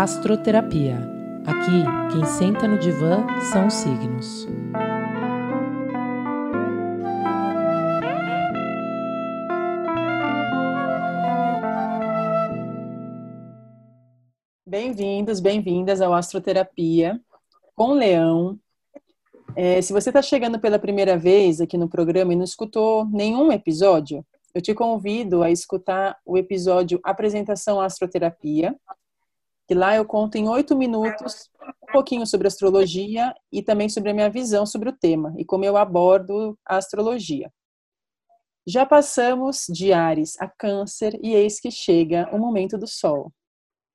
Astroterapia. Aqui, quem senta no divã são os signos. Bem-vindos, bem-vindas ao Astroterapia com Leão. É, se você está chegando pela primeira vez aqui no programa e não escutou nenhum episódio, eu te convido a escutar o episódio Apresentação Astroterapia, que lá eu conto em oito minutos um pouquinho sobre astrologia e também sobre a minha visão sobre o tema e como eu abordo a astrologia. Já passamos de Ares a Câncer e eis que chega o momento do Sol,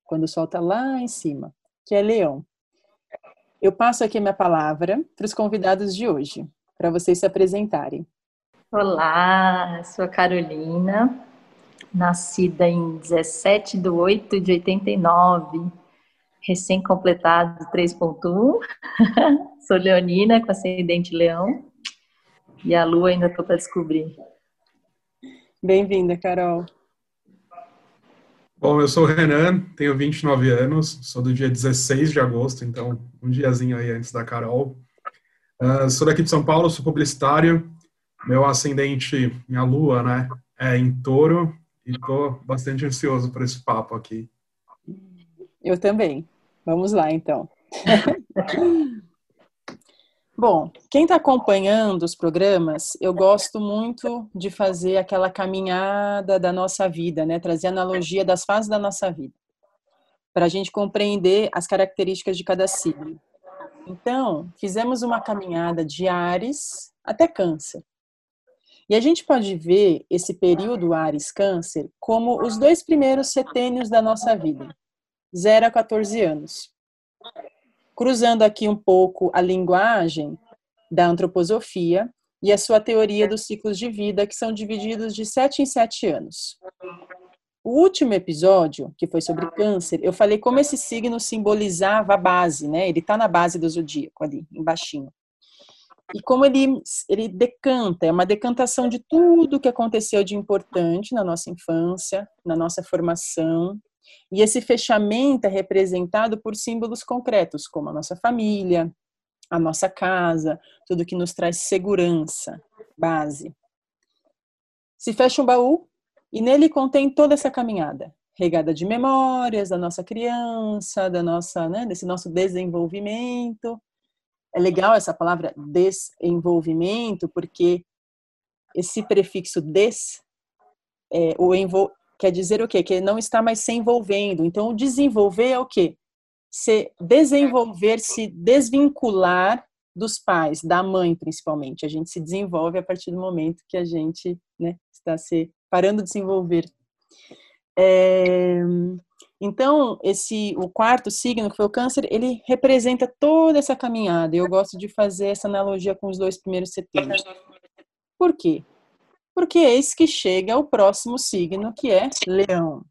quando o Sol está lá em cima, que é Leão. Eu passo aqui a minha palavra para os convidados de hoje, para vocês se apresentarem. Olá, sou a Carolina, nascida em 17 de 8 de 89, recém-completado 3.1. sou leonina com ascendente leão e a lua ainda estou para descobrir. Bem-vinda, Carol. Bom, eu sou o Renan, tenho 29 anos, sou do dia 16 de agosto, então um diazinho aí antes da Carol. Uh, sou daqui de São Paulo, sou publicitário, meu ascendente, minha lua, né, é em touro e estou bastante ansioso por esse papo aqui. Eu também. Vamos lá, então. Bom, quem está acompanhando os programas, eu gosto muito de fazer aquela caminhada da nossa vida, né? Trazer analogia das fases da nossa vida, para a gente compreender as características de cada signo. Então, fizemos uma caminhada de Ares até Câncer. E a gente pode ver esse período Ares-Câncer como os dois primeiros setênios da nossa vida, 0 a 14 anos. Cruzando aqui um pouco a linguagem da antroposofia e a sua teoria dos ciclos de vida, que são divididos de 7 em 7 anos. O último episódio, que foi sobre câncer, eu falei como esse signo simbolizava a base, né? Ele está na base do zodíaco ali, embaixinho e como ele, ele decanta, é uma decantação de tudo que aconteceu de importante na nossa infância, na nossa formação, e esse fechamento é representado por símbolos concretos, como a nossa família, a nossa casa, tudo que nos traz segurança, base. Se fecha um baú e nele contém toda essa caminhada, regada de memórias da nossa criança, da nossa, né, desse nosso desenvolvimento, é legal essa palavra desenvolvimento, porque esse prefixo des é, o envol, quer dizer o quê? Que não está mais se envolvendo. Então, desenvolver é o quê? Se desenvolver, se desvincular dos pais, da mãe principalmente. A gente se desenvolve a partir do momento que a gente né, está se parando de desenvolver. É, então, esse o quarto signo, que foi o câncer, ele representa toda essa caminhada. Eu gosto de fazer essa analogia com os dois primeiros setembros. Por quê? Porque eis que chega o próximo signo, que é Leão.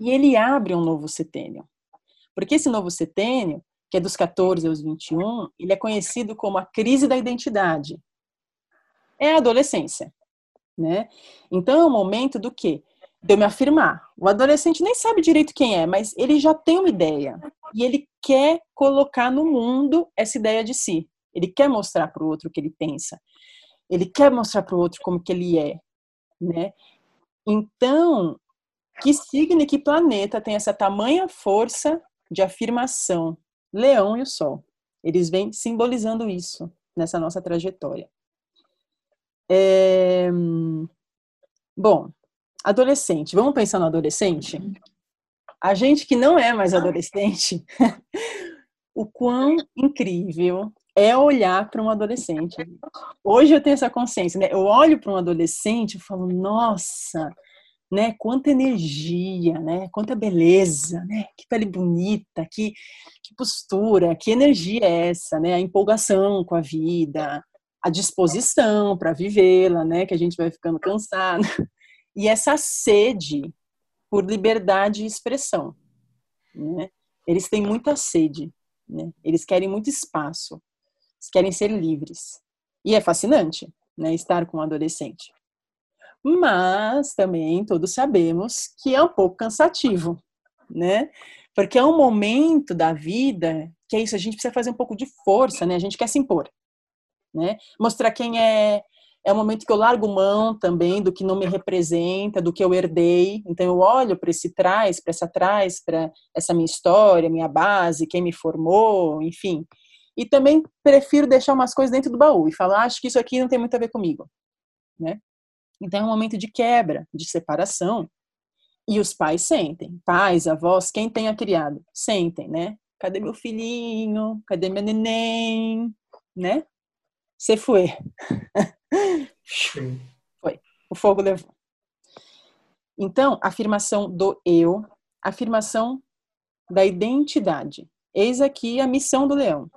E ele abre um novo setênio. Porque esse novo setênio, que é dos 14 aos 21, ele é conhecido como a crise da identidade. É a adolescência, né? Então é o momento do quê? De eu me afirmar. O adolescente nem sabe direito quem é, mas ele já tem uma ideia. E ele quer colocar no mundo essa ideia de si. Ele quer mostrar para o outro o que ele pensa. Ele quer mostrar para o outro como que ele é, né? Então, que signo e que planeta tem essa tamanha força de afirmação? Leão e o Sol. Eles vêm simbolizando isso nessa nossa trajetória. É... Bom, adolescente, vamos pensar no adolescente? A gente que não é mais adolescente, o quão incrível é olhar para um adolescente. Hoje eu tenho essa consciência, né? Eu olho para um adolescente e falo, nossa, né? Quanta energia, né? Quanta beleza, né? Que pele bonita, que, que postura, que energia é essa, né? A empolgação com a vida, a disposição para vivê-la, né? Que a gente vai ficando cansado e essa sede por liberdade de expressão. Né? Eles têm muita sede, né? eles querem muito espaço, eles querem ser livres. E é fascinante né, estar com um adolescente. Mas também todos sabemos que é um pouco cansativo, né? Porque é um momento da vida que é isso, a gente precisa fazer um pouco de força, né? A gente quer se impor, né? Mostrar quem é. É o momento que eu largo mão também do que não me representa, do que eu herdei. Então eu olho para esse trás, para essa trás, para essa minha história, minha base, quem me formou, enfim. E também prefiro deixar umas coisas dentro do baú e falar, acho que isso aqui não tem muito a ver comigo, né? Então é um momento de quebra, de separação. E os pais sentem, pais, avós, quem tenha criado, sentem, né? Cadê meu filhinho? Cadê meu neném? Né? Você foi. foi. O fogo levou. Então, afirmação do eu, afirmação da identidade. Eis aqui a missão do leão.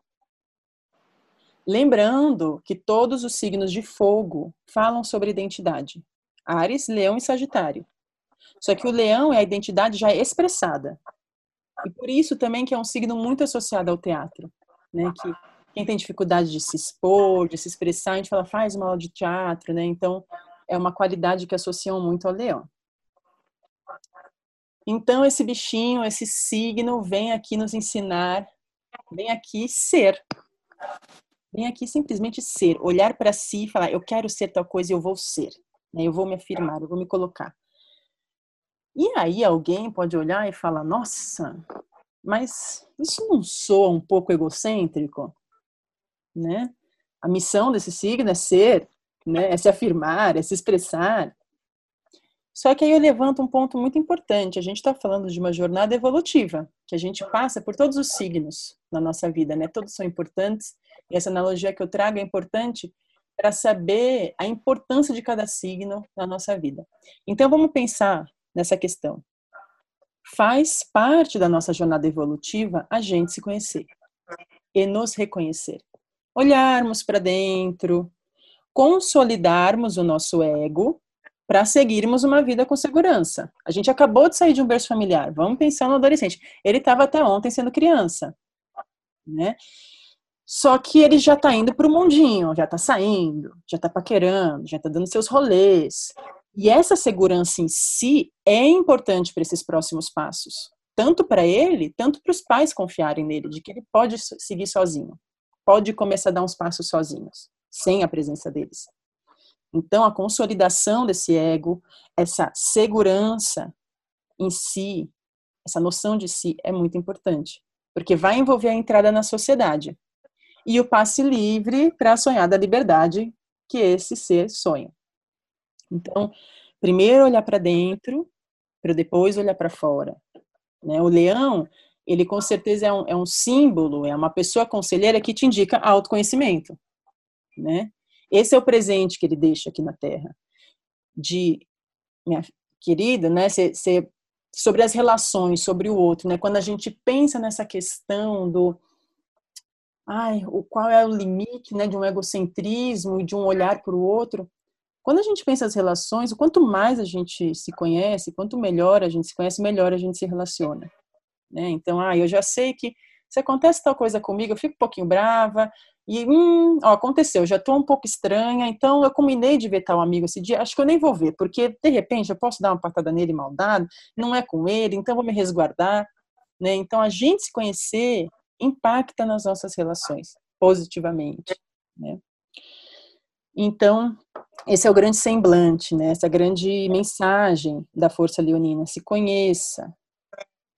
Lembrando que todos os signos de fogo falam sobre identidade. Ares, Leão e Sagitário. Só que o Leão é a identidade já expressada. E por isso também que é um signo muito associado ao teatro, né? Que quem tem dificuldade de se expor, de se expressar, a gente fala faz uma aula de teatro, né? Então é uma qualidade que associam muito ao Leão. Então esse bichinho, esse signo vem aqui nos ensinar, vem aqui ser. Vem aqui simplesmente ser, olhar para si e falar: eu quero ser tal coisa e eu vou ser. Né? Eu vou me afirmar, eu vou me colocar. E aí alguém pode olhar e falar: nossa, mas isso não soa um pouco egocêntrico? Né? A missão desse signo é ser, né? é se afirmar, é se expressar. Só que aí eu levanto um ponto muito importante. A gente está falando de uma jornada evolutiva, que a gente passa por todos os signos na nossa vida, né? Todos são importantes. E essa analogia que eu trago é importante para saber a importância de cada signo na nossa vida. Então vamos pensar nessa questão. Faz parte da nossa jornada evolutiva a gente se conhecer e nos reconhecer. Olharmos para dentro, consolidarmos o nosso ego para seguirmos uma vida com segurança. A gente acabou de sair de um berço familiar, vamos pensar no adolescente. Ele estava até ontem sendo criança, né? Só que ele já está indo para o mundinho, já está saindo, já está paquerando, já está dando seus rolês. E essa segurança em si é importante para esses próximos passos, tanto para ele, tanto para os pais confiarem nele, de que ele pode seguir sozinho, pode começar a dar uns passos sozinhos, sem a presença deles. Então, a consolidação desse ego, essa segurança em si, essa noção de si é muito importante, porque vai envolver a entrada na sociedade e o passe livre para sonhar da liberdade que esse ser sonha. Então, primeiro olhar para dentro, para depois olhar para fora. Né? O leão, ele com certeza é um, é um símbolo, é uma pessoa conselheira que te indica autoconhecimento, né? Esse é o presente que ele deixa aqui na Terra. De, minha querida, né, cê, cê, sobre as relações, sobre o outro, né? Quando a gente pensa nessa questão do ai, o qual é o limite, né, de um egocentrismo e de um olhar para o outro, quando a gente pensa as relações, quanto mais a gente se conhece, quanto melhor a gente se conhece, melhor a gente se relaciona. Né? Então, ah, eu já sei que se acontece tal coisa comigo, eu fico um pouquinho brava, e, hum, ó, aconteceu, já estou um pouco estranha, então eu combinei de ver tal amigo esse dia, acho que eu nem vou ver, porque de repente eu posso dar uma patada nele mal dado, não é com ele, então vou me resguardar, né? Então a gente se conhecer impacta nas nossas relações positivamente, né? Então, esse é o grande semblante, né? Essa grande mensagem da força leonina, se conheça,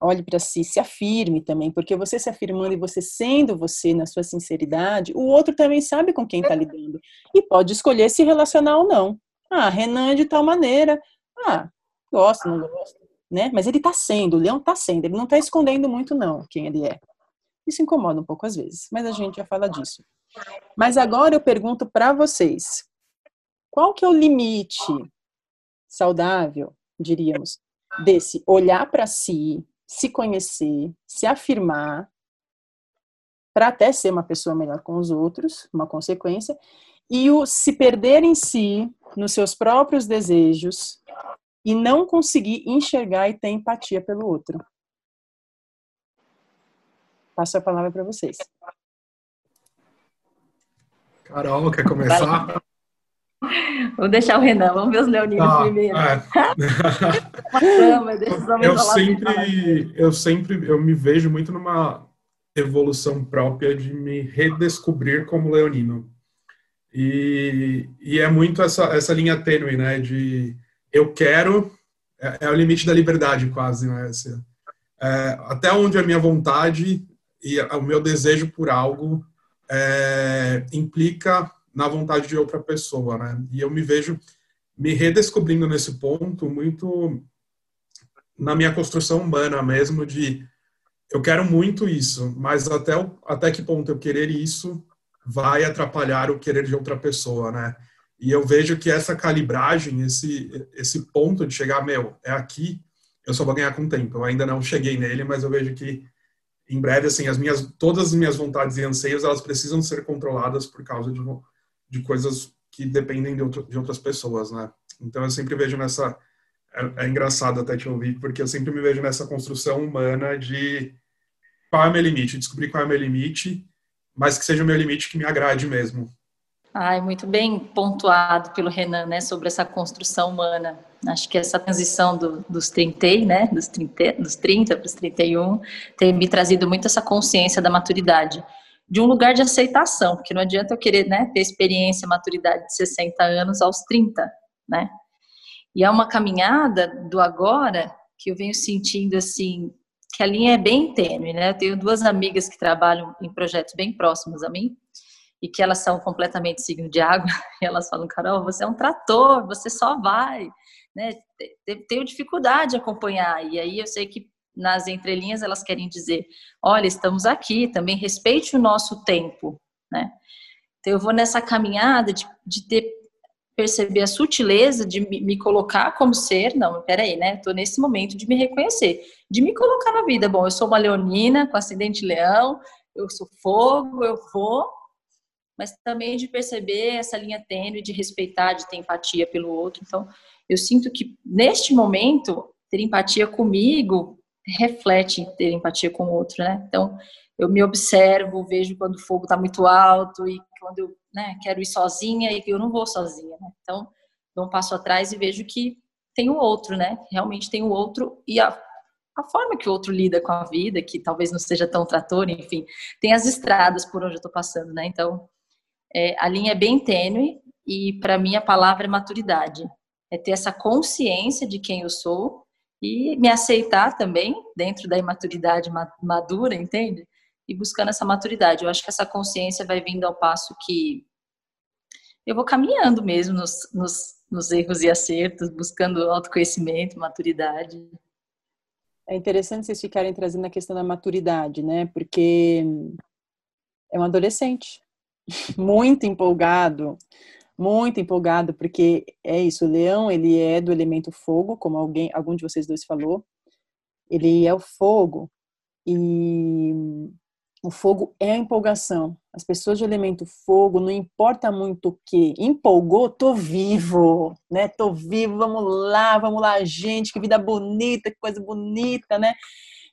olhe para si, se afirme também, porque você se afirmando e você sendo você na sua sinceridade, o outro também sabe com quem está lidando e pode escolher se relacionar ou não. Ah, Renan é de tal maneira, ah, gosta, não gosta, né? Mas ele está sendo, o leão está sendo, ele não está escondendo muito não quem ele é. Isso incomoda um pouco às vezes, mas a gente já fala disso. Mas agora eu pergunto para vocês, qual que é o limite saudável, diríamos, desse olhar para si, se conhecer, se afirmar, para até ser uma pessoa melhor com os outros, uma consequência, e o se perder em si, nos seus próprios desejos, e não conseguir enxergar e ter empatia pelo outro. Passo a palavra para vocês. Carol, quer começar? Vou deixar o Renan, vamos ver os leoninos ah, primeiro. É. eu sempre, eu sempre, eu me vejo muito numa evolução própria de me redescobrir como leonino. E, e é muito essa, essa linha tênue, né, de eu quero, é, é o limite da liberdade quase, né, esse, é, até onde a minha vontade e o meu desejo por algo é, implica na vontade de outra pessoa, né? E eu me vejo me redescobrindo nesse ponto muito na minha construção humana mesmo de eu quero muito isso, mas até até que ponto eu querer isso vai atrapalhar o querer de outra pessoa, né? E eu vejo que essa calibragem, esse esse ponto de chegar, meu, é aqui, eu só vou ganhar com o tempo. Eu ainda não cheguei nele, mas eu vejo que em breve, assim, as minhas, todas as minhas vontades e anseios, elas precisam ser controladas por causa de, de coisas que dependem de, outro, de outras pessoas, né? Então, eu sempre vejo nessa... É, é, engraçado até te ouvir, porque eu sempre me vejo nessa construção humana de qual é o meu limite, descobrir qual é o meu limite, mas que seja o meu limite que me agrade mesmo. Ai, muito bem pontuado pelo Renan, né, sobre essa construção humana. Acho que essa transição do, dos 30, né, dos 30, dos 30 para os 31, tem me trazido muito essa consciência da maturidade, de um lugar de aceitação, porque não adianta eu querer, né, ter experiência, maturidade de 60 anos aos 30, né? E é uma caminhada do agora que eu venho sentindo assim, que a linha é bem tênue, né? Eu tenho duas amigas que trabalham em projetos bem próximos a mim, e que elas são completamente signo de água, e elas falam, Carol, você é um trator, você só vai, né? Tenho dificuldade de acompanhar, e aí eu sei que nas entrelinhas elas querem dizer, olha, estamos aqui, também respeite o nosso tempo, né? Então eu vou nessa caminhada de, de ter, perceber a sutileza de me, me colocar como ser, não, peraí, né? Estou nesse momento de me reconhecer, de me colocar na vida. Bom, eu sou uma leonina com acidente leão, eu sou fogo, eu vou, mas também de perceber essa linha tênue de respeitar, de ter empatia pelo outro. Então, eu sinto que neste momento ter empatia comigo reflete ter empatia com o outro, né? Então, eu me observo, vejo quando o fogo está muito alto e quando eu né, quero ir sozinha e eu não vou sozinha, né? Então, dou um passo atrás e vejo que tem o outro, né? Realmente tem o outro e a, a forma que o outro lida com a vida, que talvez não seja tão trator, enfim, tem as estradas por onde eu estou passando, né? Então, é, a linha é bem tênue e para mim a palavra é maturidade. É ter essa consciência de quem eu sou e me aceitar também dentro da imaturidade madura, entende? E buscando essa maturidade. Eu acho que essa consciência vai vindo ao passo que eu vou caminhando mesmo nos, nos, nos erros e acertos, buscando autoconhecimento, maturidade. É interessante vocês ficarem trazendo a questão da maturidade, né? Porque é um adolescente muito empolgado, muito empolgado, porque é isso, o leão, ele é do elemento fogo, como alguém, algum de vocês dois falou, ele é o fogo, e o fogo é a empolgação. As pessoas de elemento fogo, não importa muito o que, empolgou, tô vivo, né? Tô vivo, vamos lá, vamos lá, gente, que vida bonita, que coisa bonita, né?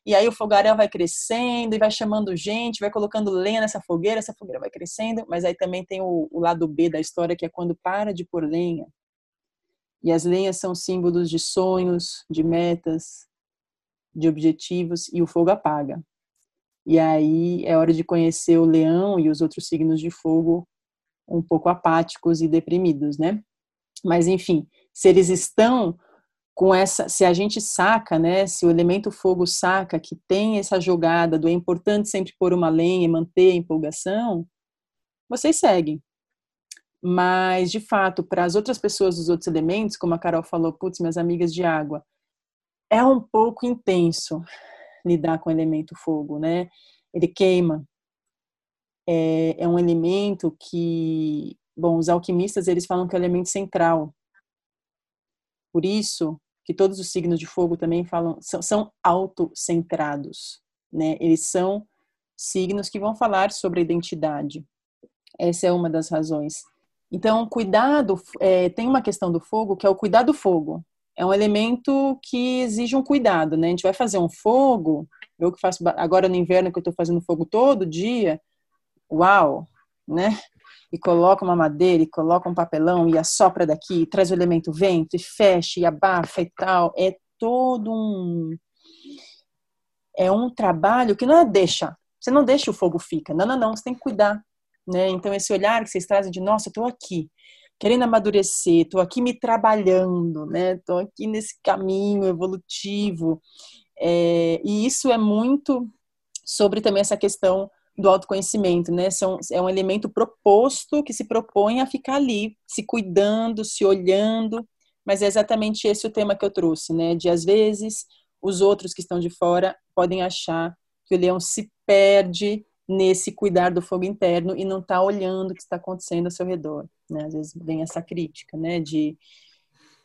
E aí o fogaréu vai crescendo e vai chamando gente, vai colocando lenha nessa fogueira, essa fogueira vai crescendo, mas aí também tem o, o lado B da história, que é quando para de pôr lenha. E as lenhas são símbolos de sonhos, de metas, de objetivos, e o fogo apaga. E aí é hora de conhecer o leão e os outros signos de fogo um pouco apáticos e deprimidos, né? Mas enfim, se eles estão com essa, se a gente saca, né, se o elemento fogo saca que tem essa jogada do é importante sempre pôr uma lenha e manter a empolgação, vocês seguem. Mas, de fato, para as outras pessoas dos outros elementos, como a Carol falou, putz, minhas amigas de água, é um pouco intenso lidar com o elemento fogo, né? Ele queima. É, é um elemento que, bom, os alquimistas, eles falam que é o elemento central por isso que todos os signos de fogo também falam são, são autocentrados, né? Eles são signos que vão falar sobre a identidade. Essa é uma das razões. Então, cuidado, é, tem uma questão do fogo que é o cuidar do fogo. É um elemento que exige um cuidado, né? A gente vai fazer um fogo, eu que faço agora no inverno que eu estou fazendo fogo todo dia, uau, né? E coloca uma madeira, e coloca um papelão, e assopra daqui, e traz o elemento vento, e fecha, e abafa e tal. É todo um. É um trabalho que não é deixa. Você não deixa o fogo fica. Não, não, não. Você tem que cuidar. Né? Então, esse olhar que vocês trazem de, nossa, eu tô aqui, querendo amadurecer, tô aqui me trabalhando, né? Tô aqui nesse caminho evolutivo. É, e isso é muito sobre também essa questão do autoconhecimento, né? São, é um elemento proposto que se propõe a ficar ali, se cuidando, se olhando, mas é exatamente esse o tema que eu trouxe, né? De às vezes os outros que estão de fora podem achar que o leão se perde nesse cuidar do fogo interno e não está olhando o que está acontecendo ao seu redor, né? Às vezes vem essa crítica, né? De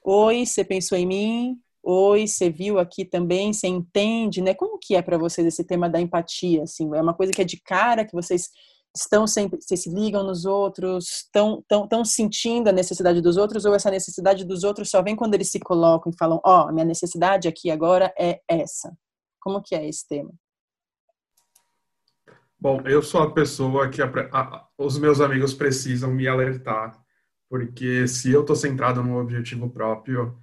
oi, você pensou em mim, Oi, você viu aqui também, você entende, né? Como que é para vocês esse tema da empatia, assim? É uma coisa que é de cara, que vocês estão sempre, vocês se ligam nos outros, estão, estão, estão sentindo a necessidade dos outros, ou essa necessidade dos outros só vem quando eles se colocam e falam, ó, oh, minha necessidade aqui agora é essa. Como que é esse tema? Bom, eu sou a pessoa que a, a, os meus amigos precisam me alertar, porque se eu estou centrado no objetivo próprio,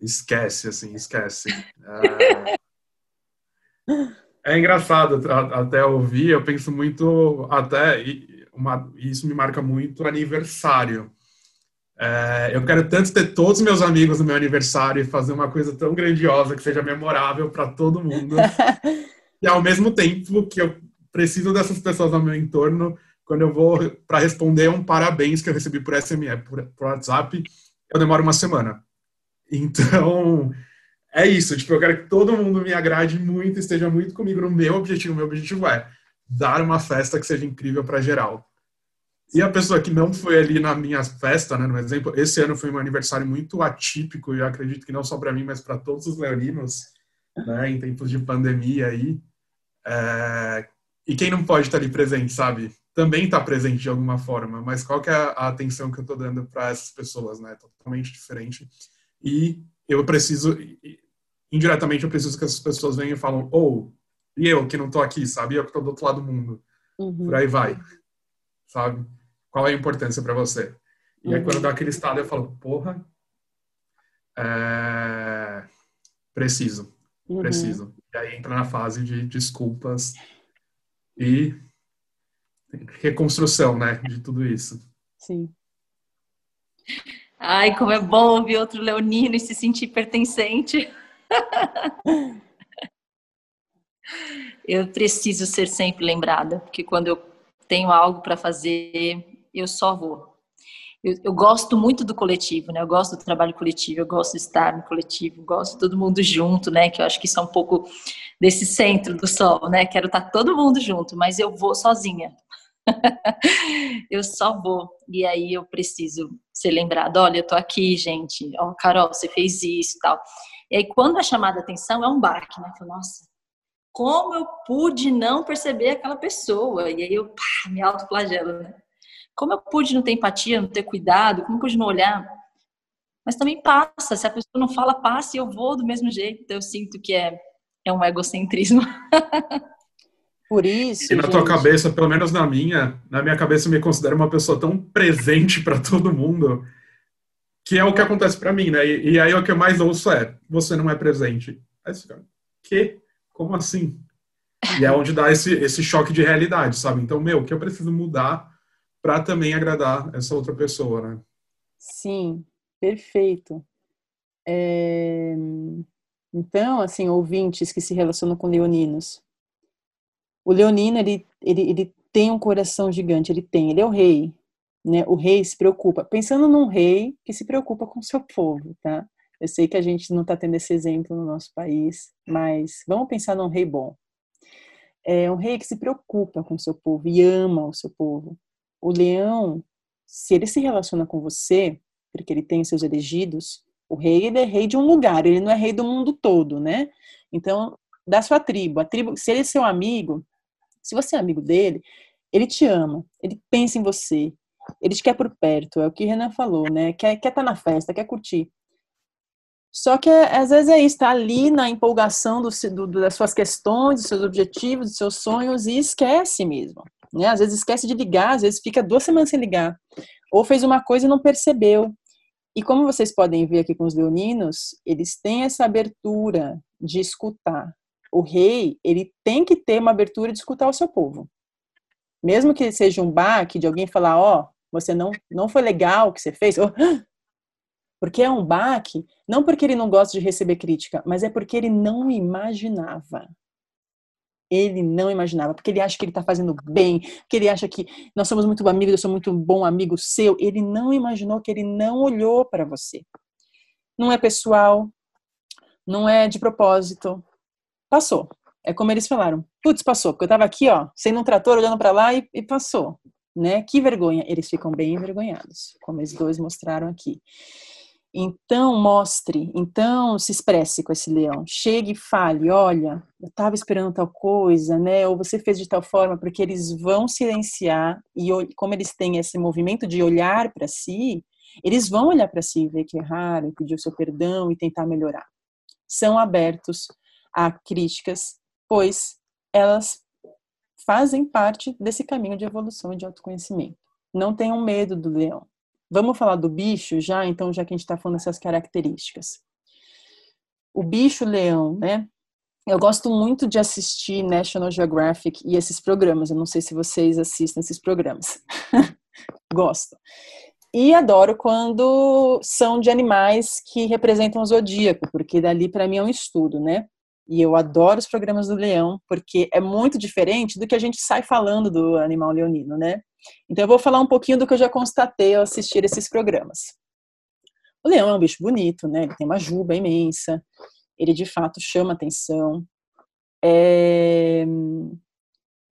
esquece, assim, esquece. É, é engraçado até ouvir, eu penso muito, até, uma, isso me marca muito aniversário. É, eu quero tanto ter todos os meus amigos no meu aniversário e fazer uma coisa tão grandiosa que seja memorável para todo mundo. e ao mesmo tempo que eu preciso dessas pessoas ao meu entorno, quando eu vou para responder um parabéns que eu recebi por SMS, por, por WhatsApp, eu demoro uma semana. Então, é isso. Tipo, eu quero que todo mundo me agrade muito, esteja muito comigo no meu objetivo. Meu objetivo é dar uma festa que seja incrível para geral. E a pessoa que não foi ali na minha festa, né, no exemplo, esse ano foi um aniversário muito atípico, e eu acredito que não só para mim, mas para todos os leoninos, né, em tempos de pandemia aí. É... E quem não pode estar ali presente, sabe? Também está presente de alguma forma, mas qual que é a atenção que eu estou dando para essas pessoas, né? Totalmente diferente e eu preciso, indiretamente, eu preciso que essas pessoas venham e falam, ou, oh, e eu que não estou aqui, sabe? Eu que estou do outro lado do mundo. Uhum. Por aí vai, sabe? Qual é a importância para você? E uhum. aí, quando dá aquele estado, eu falo, porra, é... preciso, uhum. preciso. E aí entra na fase de desculpas e reconstrução, né, de tudo isso. Sim. Ai, como é bom ouvir outro leonino e se sentir pertencente. eu preciso ser sempre lembrada, porque quando eu tenho algo para fazer, eu só vou. Eu, eu, gosto muito do coletivo, né? Eu gosto do trabalho coletivo, eu gosto de estar no coletivo, gosto de todo mundo junto, né? Que eu acho que isso é um pouco desse centro do sol, né? Quero estar todo mundo junto, mas eu vou sozinha. eu só vou. E aí eu preciso ser lembrado, olha, eu tô aqui, gente. Ó, oh, Carol, você fez isso, tal. E aí quando é chamada a atenção é um baque, né? Falo, nossa, como eu pude não perceber aquela pessoa? E aí eu pá, me autoflagelo, né? Como eu pude não ter empatia, não ter cuidado, como eu pude não olhar? Mas também passa, se a pessoa não fala, passa e eu vou do mesmo jeito. Eu sinto que é, é um egocentrismo. Por isso. E na gente... tua cabeça, pelo menos na minha, na minha cabeça eu me considero uma pessoa tão presente para todo mundo que é o que acontece para mim, né? E, e, aí o que eu mais ouço é: você não é presente. Aí você fica, que? Como assim? E é onde dá esse, esse choque de realidade, sabe? Então, meu, o que eu preciso mudar para também agradar essa outra pessoa, né? Sim, perfeito. É... Então, assim, ouvintes que se relacionam com leoninos, o leonino, ele, ele, ele tem um coração gigante, ele tem, ele é o rei, né? O rei se preocupa, pensando num rei que se preocupa com seu povo, tá? Eu sei que a gente não está tendo esse exemplo no nosso país, mas vamos pensar num rei bom. É um rei que se preocupa com seu povo e ama o seu povo. O leão, se ele se relaciona com você, porque ele tem seus elegidos, o rei ele é rei de um lugar, ele não é rei do mundo todo, né? Então, da sua tribo, a tribo, se ele é seu amigo, se você é amigo dele, ele te ama, ele pensa em você, ele te quer por perto, é o que Renan falou, né? Quer, quer estar tá na festa, quer curtir. Só que às vezes é isso, tá ali na empolgação do, do, das suas questões, dos seus objetivos, dos seus sonhos e esquece mesmo. né? Às vezes esquece de ligar, às vezes fica duas semanas sem ligar. Ou fez uma coisa e não percebeu. E como vocês podem ver aqui com os leoninos, eles têm essa abertura de escutar. O rei, ele tem que ter uma abertura de escutar o seu povo. Mesmo que seja um baque de alguém falar, ó, oh, você não, não foi legal o que você fez, porque é um baque, não porque ele não gosta de receber crítica, mas é porque ele não imaginava. Ele não imaginava, porque ele acha que ele está fazendo bem, porque ele acha que nós somos muito amigos, eu sou muito bom amigo seu. Ele não imaginou que ele não olhou para você. Não é pessoal, não é de propósito. Passou. É como eles falaram. Putz, passou, porque eu estava aqui, ó, sendo um trator, olhando para lá e, e passou. Né? Que vergonha. Eles ficam bem envergonhados, como os dois mostraram aqui. Então, mostre, então se expresse com esse leão. Chegue e fale: olha, eu estava esperando tal coisa, né? Ou você fez de tal forma, porque eles vão silenciar e, como eles têm esse movimento de olhar para si, eles vão olhar para si, ver que erraram, pedir o seu perdão e tentar melhorar. São abertos a críticas, pois elas fazem parte desse caminho de evolução e de autoconhecimento. Não tenham medo do leão. Vamos falar do bicho já, então, já que a gente está falando dessas características. O bicho leão, né? Eu gosto muito de assistir National Geographic e esses programas. Eu não sei se vocês assistem esses programas. gosto. E adoro quando são de animais que representam o zodíaco, porque dali para mim é um estudo, né? E eu adoro os programas do leão, porque é muito diferente do que a gente sai falando do animal leonino, né? Então, eu vou falar um pouquinho do que eu já constatei ao assistir esses programas. O leão é um bicho bonito, né? Ele tem uma juba imensa, ele de fato chama atenção. É...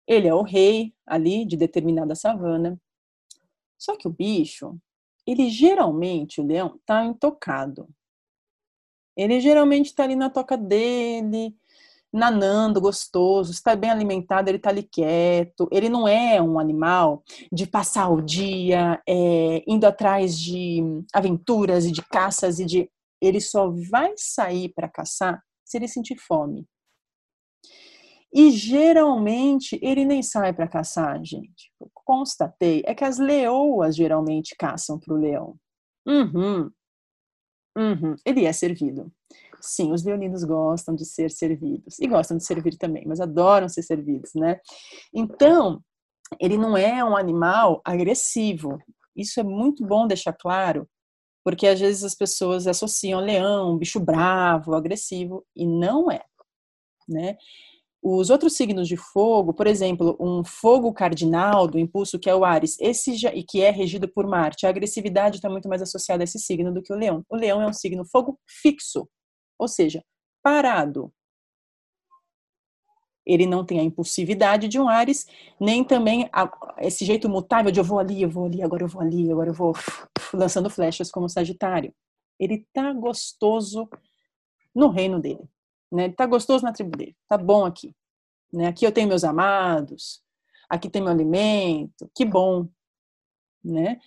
Ele é o rei ali de determinada savana. Só que o bicho, ele geralmente, o leão, tá intocado. Ele geralmente está ali na toca dele, nanando, gostoso, está bem alimentado, ele está ali quieto. Ele não é um animal de passar o dia é, indo atrás de aventuras e de caças e de. Ele só vai sair para caçar se ele sentir fome. E geralmente ele nem sai para caçar, gente. Eu constatei é que as leoas geralmente caçam para o leão. Uhum. Uhum. Ele é servido. Sim, os leoninos gostam de ser servidos e gostam de servir também, mas adoram ser servidos, né? Então, ele não é um animal agressivo. Isso é muito bom deixar claro, porque às vezes as pessoas associam leão, bicho bravo, agressivo, e não é, né? Os outros signos de fogo, por exemplo, um fogo cardinal do impulso, que é o Ares, esse já, e que é regido por Marte, a agressividade está muito mais associada a esse signo do que o leão. O leão é um signo fogo fixo, ou seja, parado. Ele não tem a impulsividade de um Ares, nem também a, esse jeito mutável de eu vou ali, eu vou ali, agora eu vou ali, agora eu vou lançando flechas como Sagitário. Ele tá gostoso no reino dele, né? Tá gostoso na tribo dele, tá bom aqui, né? Aqui eu tenho meus amados, aqui tem meu alimento, que bom, né?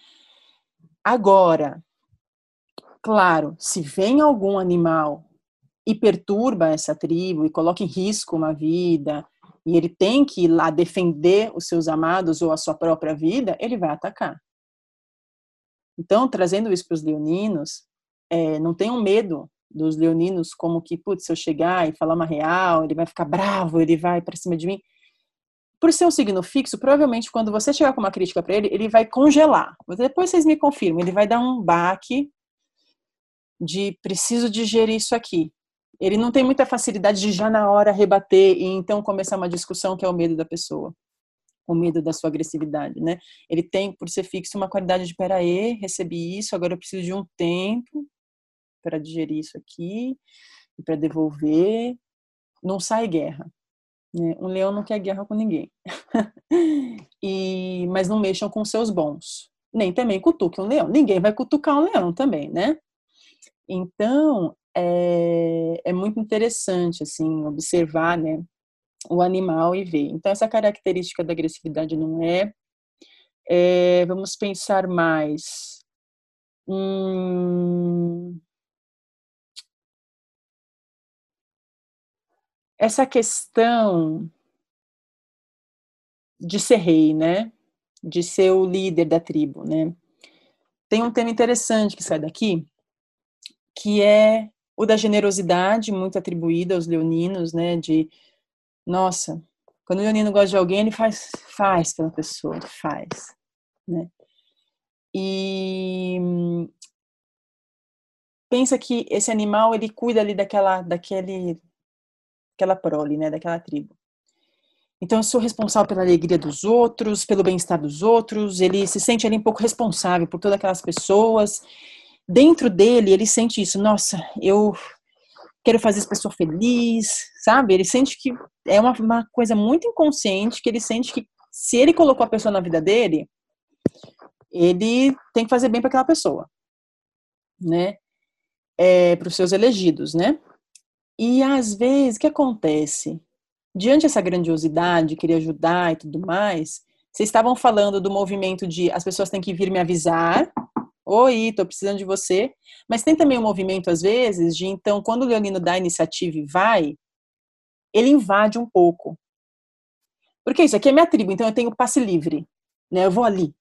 Agora, claro, se vem algum animal e perturba essa tribo e coloca em risco uma vida, e ele tem que ir lá defender os seus amados ou a sua própria vida, ele vai atacar. Então, trazendo isso para os leoninos, é, não tenham medo dos leoninos como que, putz, se eu chegar e falar uma real, ele vai ficar bravo, ele vai para cima de mim. Por ser um signo fixo, provavelmente quando você chegar com uma crítica para ele, ele vai congelar. Depois vocês me confirmam, ele vai dar um baque de preciso digerir isso aqui ele não tem muita facilidade de já na hora rebater e então começar uma discussão que é o medo da pessoa, o medo da sua agressividade, né? Ele tem, por ser fixo, uma qualidade de peraí, recebi isso, agora eu preciso de um tempo para digerir isso aqui e para devolver. Não sai guerra. Né? Um leão não quer guerra com ninguém. e mas não mexam com seus bons. Nem também cutuque um leão. Ninguém vai cutucar um leão também, né? Então, é, é muito interessante, assim, observar, né, o animal e ver. Então, essa característica da agressividade não é. é vamos pensar mais. Hum, essa questão de ser rei, né? De ser o líder da tribo, né? Tem um tema interessante que sai daqui, que é o da generosidade, muito atribuída aos leoninos, né? De, nossa, quando o leonino gosta de alguém, ele faz, faz pela pessoa, faz, né? E pensa que esse animal ele cuida ali daquela daquele aquela prole, né, daquela tribo. Então eu sou responsável pela alegria dos outros, pelo bem-estar dos outros, ele se sente ali um pouco responsável por todas aquelas pessoas. Dentro dele, ele sente isso, nossa, eu quero fazer essa pessoa feliz, sabe? Ele sente que é uma, uma coisa muito inconsciente, que ele sente que se ele colocou a pessoa na vida dele, ele tem que fazer bem para aquela pessoa, né? É, para os seus elegidos, né? E às vezes, o que acontece? Diante dessa grandiosidade, querer ajudar e tudo mais, vocês estavam falando do movimento de as pessoas têm que vir me avisar. Oi, tô precisando de você. Mas tem também o um movimento, às vezes, de então, quando o Leonino dá a iniciativa e vai, ele invade um pouco. Porque isso aqui é minha tribo, então eu tenho passe livre. Né? Eu vou ali,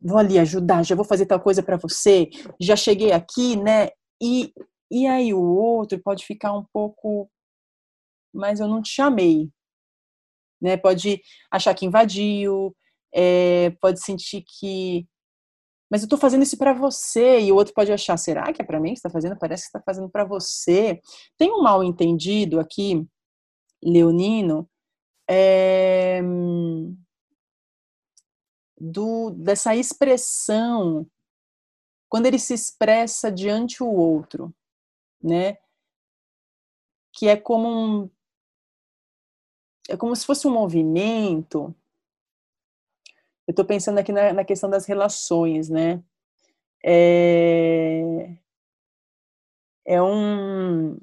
vou ali ajudar, já vou fazer tal coisa para você, já cheguei aqui, né? E, e aí o outro pode ficar um pouco, mas eu não te chamei, né? Pode achar que invadiu, é, pode sentir que, mas eu estou fazendo isso para você e o outro pode achar, será que é para mim que está fazendo? Parece que está fazendo para você. Tem um mal entendido aqui, leonino, é, do, dessa expressão, quando ele se expressa diante o outro, né? Que é como um, é como se fosse um movimento. Eu estou pensando aqui na, na, questão das relações, né? É, é um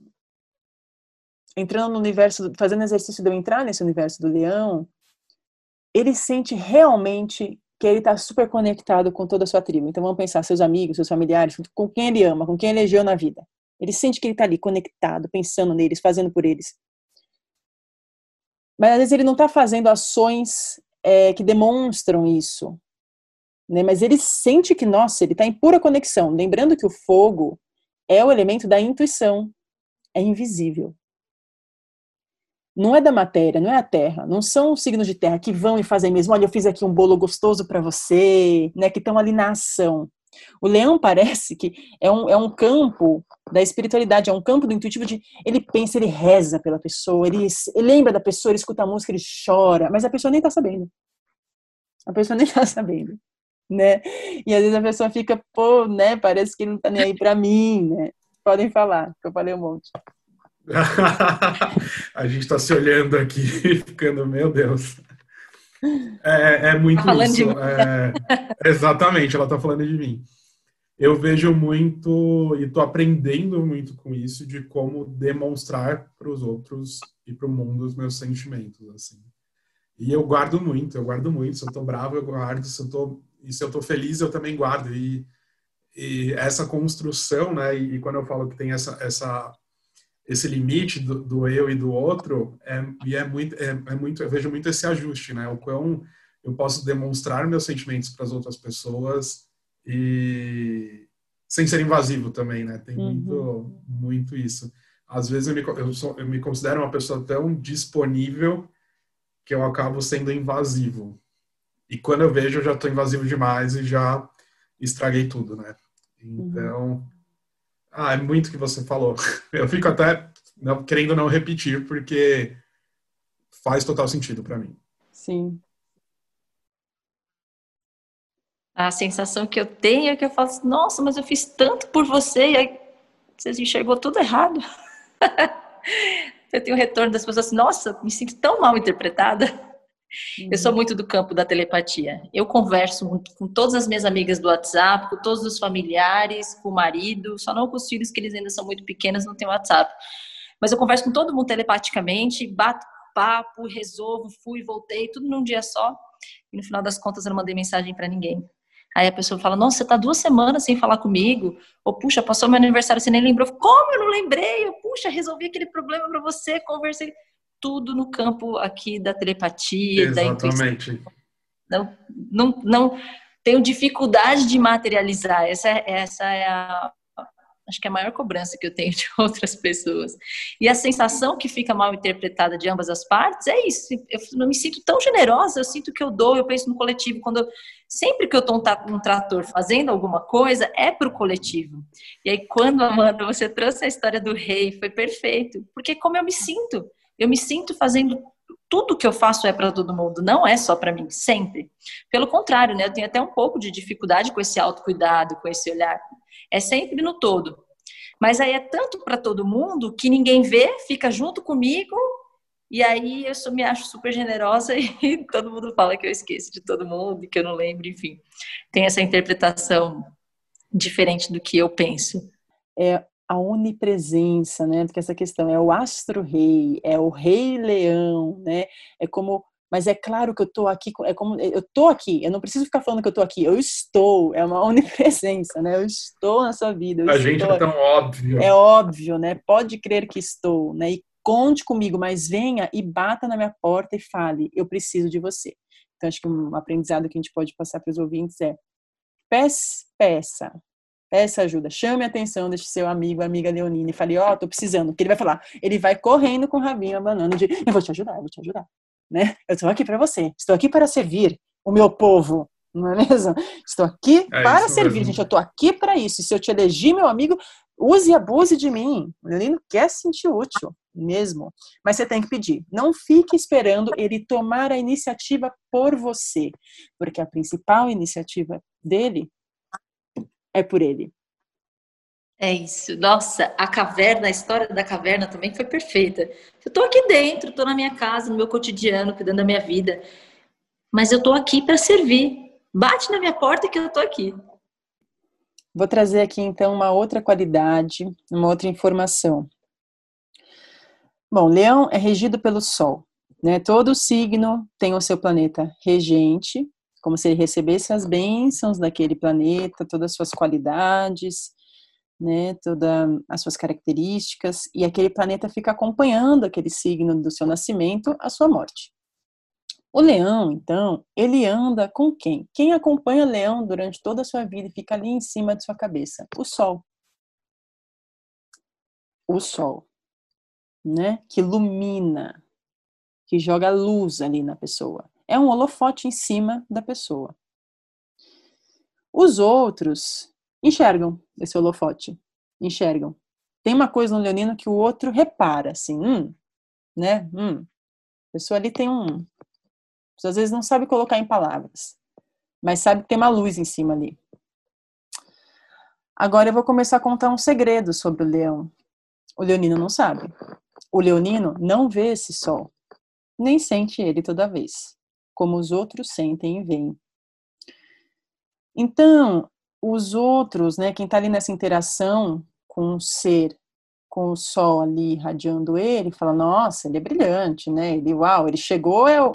entrando no universo, fazendo exercício de eu entrar nesse universo do leão, ele sente realmente que ele está super conectado com toda a sua tribo. Então vamos pensar seus amigos, seus familiares, com quem ele ama, com quem ele elegeu na vida. Ele sente que ele está ali conectado, pensando neles, fazendo por eles. Mas às vezes ele não está fazendo ações é, que demonstram isso. Né? Mas ele sente que, nossa, ele está em pura conexão. Lembrando que o fogo é o elemento da intuição. É invisível não é da matéria, não é a terra, não são os signos de terra que vão e fazem mesmo. Olha, eu fiz aqui um bolo gostoso para você, né? Que estão ali na ação. O leão parece que é um, é um campo da espiritualidade, é um campo do intuitivo de ele pensa, ele reza pela pessoa, ele, ele lembra da pessoa, ele escuta a música, ele chora, mas a pessoa nem tá sabendo. A pessoa nem tá sabendo, né? E às vezes a pessoa fica, pô, né? Parece que não tá nem aí para mim, né? Podem falar, que eu falei um monte. a gente está se olhando aqui, ficando, meu Deus. É, é muito tá isso. É, exatamente, ela está falando de mim. Eu vejo muito e estou aprendendo muito com isso de como demonstrar para os outros e para o mundo os meus sentimentos, assim. E eu guardo muito, eu guardo muito. Se eu estou bravo, eu guardo. Se eu tô, e se eu estou feliz, eu também guardo. E, e essa construção, né? E, e, quando eu falo que tem essa, essa esse limite do, do, eu e do outro é, e é muito, é, é, muito, eu vejo muito esse ajuste, né? O quão eu posso demonstrar meus sentimentos para as outras pessoas e sem ser invasivo também, né? Tem uhum. muito, muito isso. Às vezes eu me, eu, sou, eu me considero uma pessoa tão disponível que eu acabo sendo invasivo. E quando eu vejo, eu já estou invasivo demais e já estraguei tudo, né? Uhum. Então, uhum. Ah, é muito que você falou. Eu fico até não, querendo não repetir, porque faz total sentido para mim. Sim. A sensação que eu tenho é que eu falo assim, nossa, mas eu fiz tanto por você e aí você enxergou tudo errado. eu tenho o retorno das pessoas assim, nossa, me sinto tão mal interpretada. Uhum. Eu sou muito do campo da telepatia. Eu converso com todas as minhas amigas do WhatsApp, com todos os familiares, com o marido, só não com os filhos, que eles ainda são muito pequenos, não tem WhatsApp. Mas eu converso com todo mundo telepaticamente, bato papo, resolvo, fui, voltei, tudo num dia só. E no final das contas eu não mandei mensagem para ninguém. Aí a pessoa fala: Nossa, você tá duas semanas sem falar comigo. Ou, puxa, passou meu aniversário, você nem lembrou. Como eu não lembrei? Eu, puxa, resolvi aquele problema para você, conversei tudo no campo aqui da telepatia, Exatamente. da intuição. Não, não, não tenho dificuldade de materializar. Essa, é, essa é a, acho que é a maior cobrança que eu tenho de outras pessoas. E a sensação que fica mal interpretada de ambas as partes é isso. Eu não me sinto tão generosa, eu sinto que eu dou, eu penso no coletivo. Quando eu, sempre que eu estou um trator fazendo alguma coisa, é para o coletivo. E aí, quando, Amanda, você trouxe a história do rei, foi perfeito. Porque como eu me sinto, eu me sinto fazendo tudo que eu faço é para todo mundo, não é só para mim, sempre. Pelo contrário, né? Eu tenho até um pouco de dificuldade com esse autocuidado, com esse olhar é sempre no todo. Mas aí é tanto para todo mundo que ninguém vê, fica junto comigo, e aí eu só me acho super generosa e todo mundo fala que eu esqueço de todo mundo que eu não lembro, enfim. Tem essa interpretação diferente do que eu penso. É a onipresença, né? Porque essa questão é o astro-rei, é o rei leão, né? É como mas é claro que eu estou aqui, é como eu estou aqui, eu não preciso ficar falando que eu estou aqui, eu estou, é uma onipresença, né? Eu estou na sua vida. A gente é tão óbvio. É óbvio, né? Pode crer que estou, né? E conte comigo, mas venha e bata na minha porta e fale, eu preciso de você. Então acho que um aprendizado que a gente pode passar para os ouvintes é peça, peça, peça ajuda, chame a atenção deste seu amigo, amiga Leonine, e fale, ó, oh, tô precisando. Que ele vai falar? Ele vai correndo com o rabinho abanando de, eu vou te ajudar, eu vou te ajudar né? Eu estou aqui para você, estou aqui para servir o meu povo, não é mesmo? Estou aqui é para servir, mesmo. gente. Eu estou aqui para isso. E se eu te elegi, meu amigo, use e abuse de mim. O Leonino quer se sentir útil mesmo. Mas você tem que pedir. Não fique esperando ele tomar a iniciativa por você, porque a principal iniciativa dele é por ele. É isso. Nossa, a caverna, a história da caverna também foi perfeita. Eu estou aqui dentro, estou na minha casa, no meu cotidiano, cuidando da minha vida. Mas eu estou aqui para servir. Bate na minha porta que eu estou aqui. Vou trazer aqui então uma outra qualidade, uma outra informação. Bom, Leão é regido pelo Sol, né? Todo signo tem o seu planeta regente, como se ele recebesse as bênçãos daquele planeta, todas as suas qualidades, né, todas as suas características, e aquele planeta fica acompanhando aquele signo do seu nascimento à sua morte. O leão, então, ele anda com quem? Quem acompanha o leão durante toda a sua vida e fica ali em cima de sua cabeça? O sol. O sol, né, que ilumina, que joga luz ali na pessoa. É um holofote em cima da pessoa. Os outros enxergam esse holofote, enxergam. Tem uma coisa no leonino que o outro repara, assim, hum, né, hum, a pessoa ali tem um, às vezes não sabe colocar em palavras, mas sabe que tem uma luz em cima ali. Agora eu vou começar a contar um segredo sobre o leão. O leonino não sabe. O leonino não vê esse sol, nem sente ele toda vez, como os outros sentem e veem. Então, os outros, né, quem está ali nessa interação com o ser, com o sol ali irradiando ele, fala, nossa, ele é brilhante, né? Ele, uau, ele chegou, é o,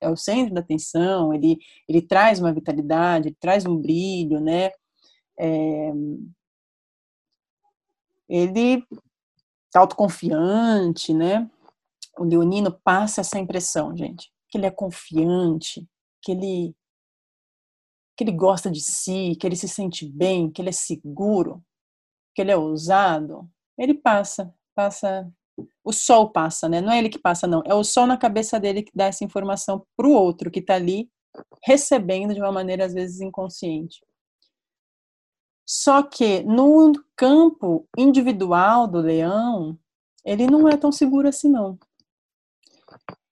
é o centro da atenção, ele, ele traz uma vitalidade, ele traz um brilho, né? É, ele tá autoconfiante, né? O leonino passa essa impressão, gente, que ele é confiante, que ele que ele gosta de si, que ele se sente bem, que ele é seguro, que ele é ousado, ele passa, passa, o sol passa, né? Não é ele que passa, não. É o sol na cabeça dele que dá essa informação para o outro que está ali recebendo de uma maneira às vezes inconsciente. Só que no campo individual do leão, ele não é tão seguro assim, não.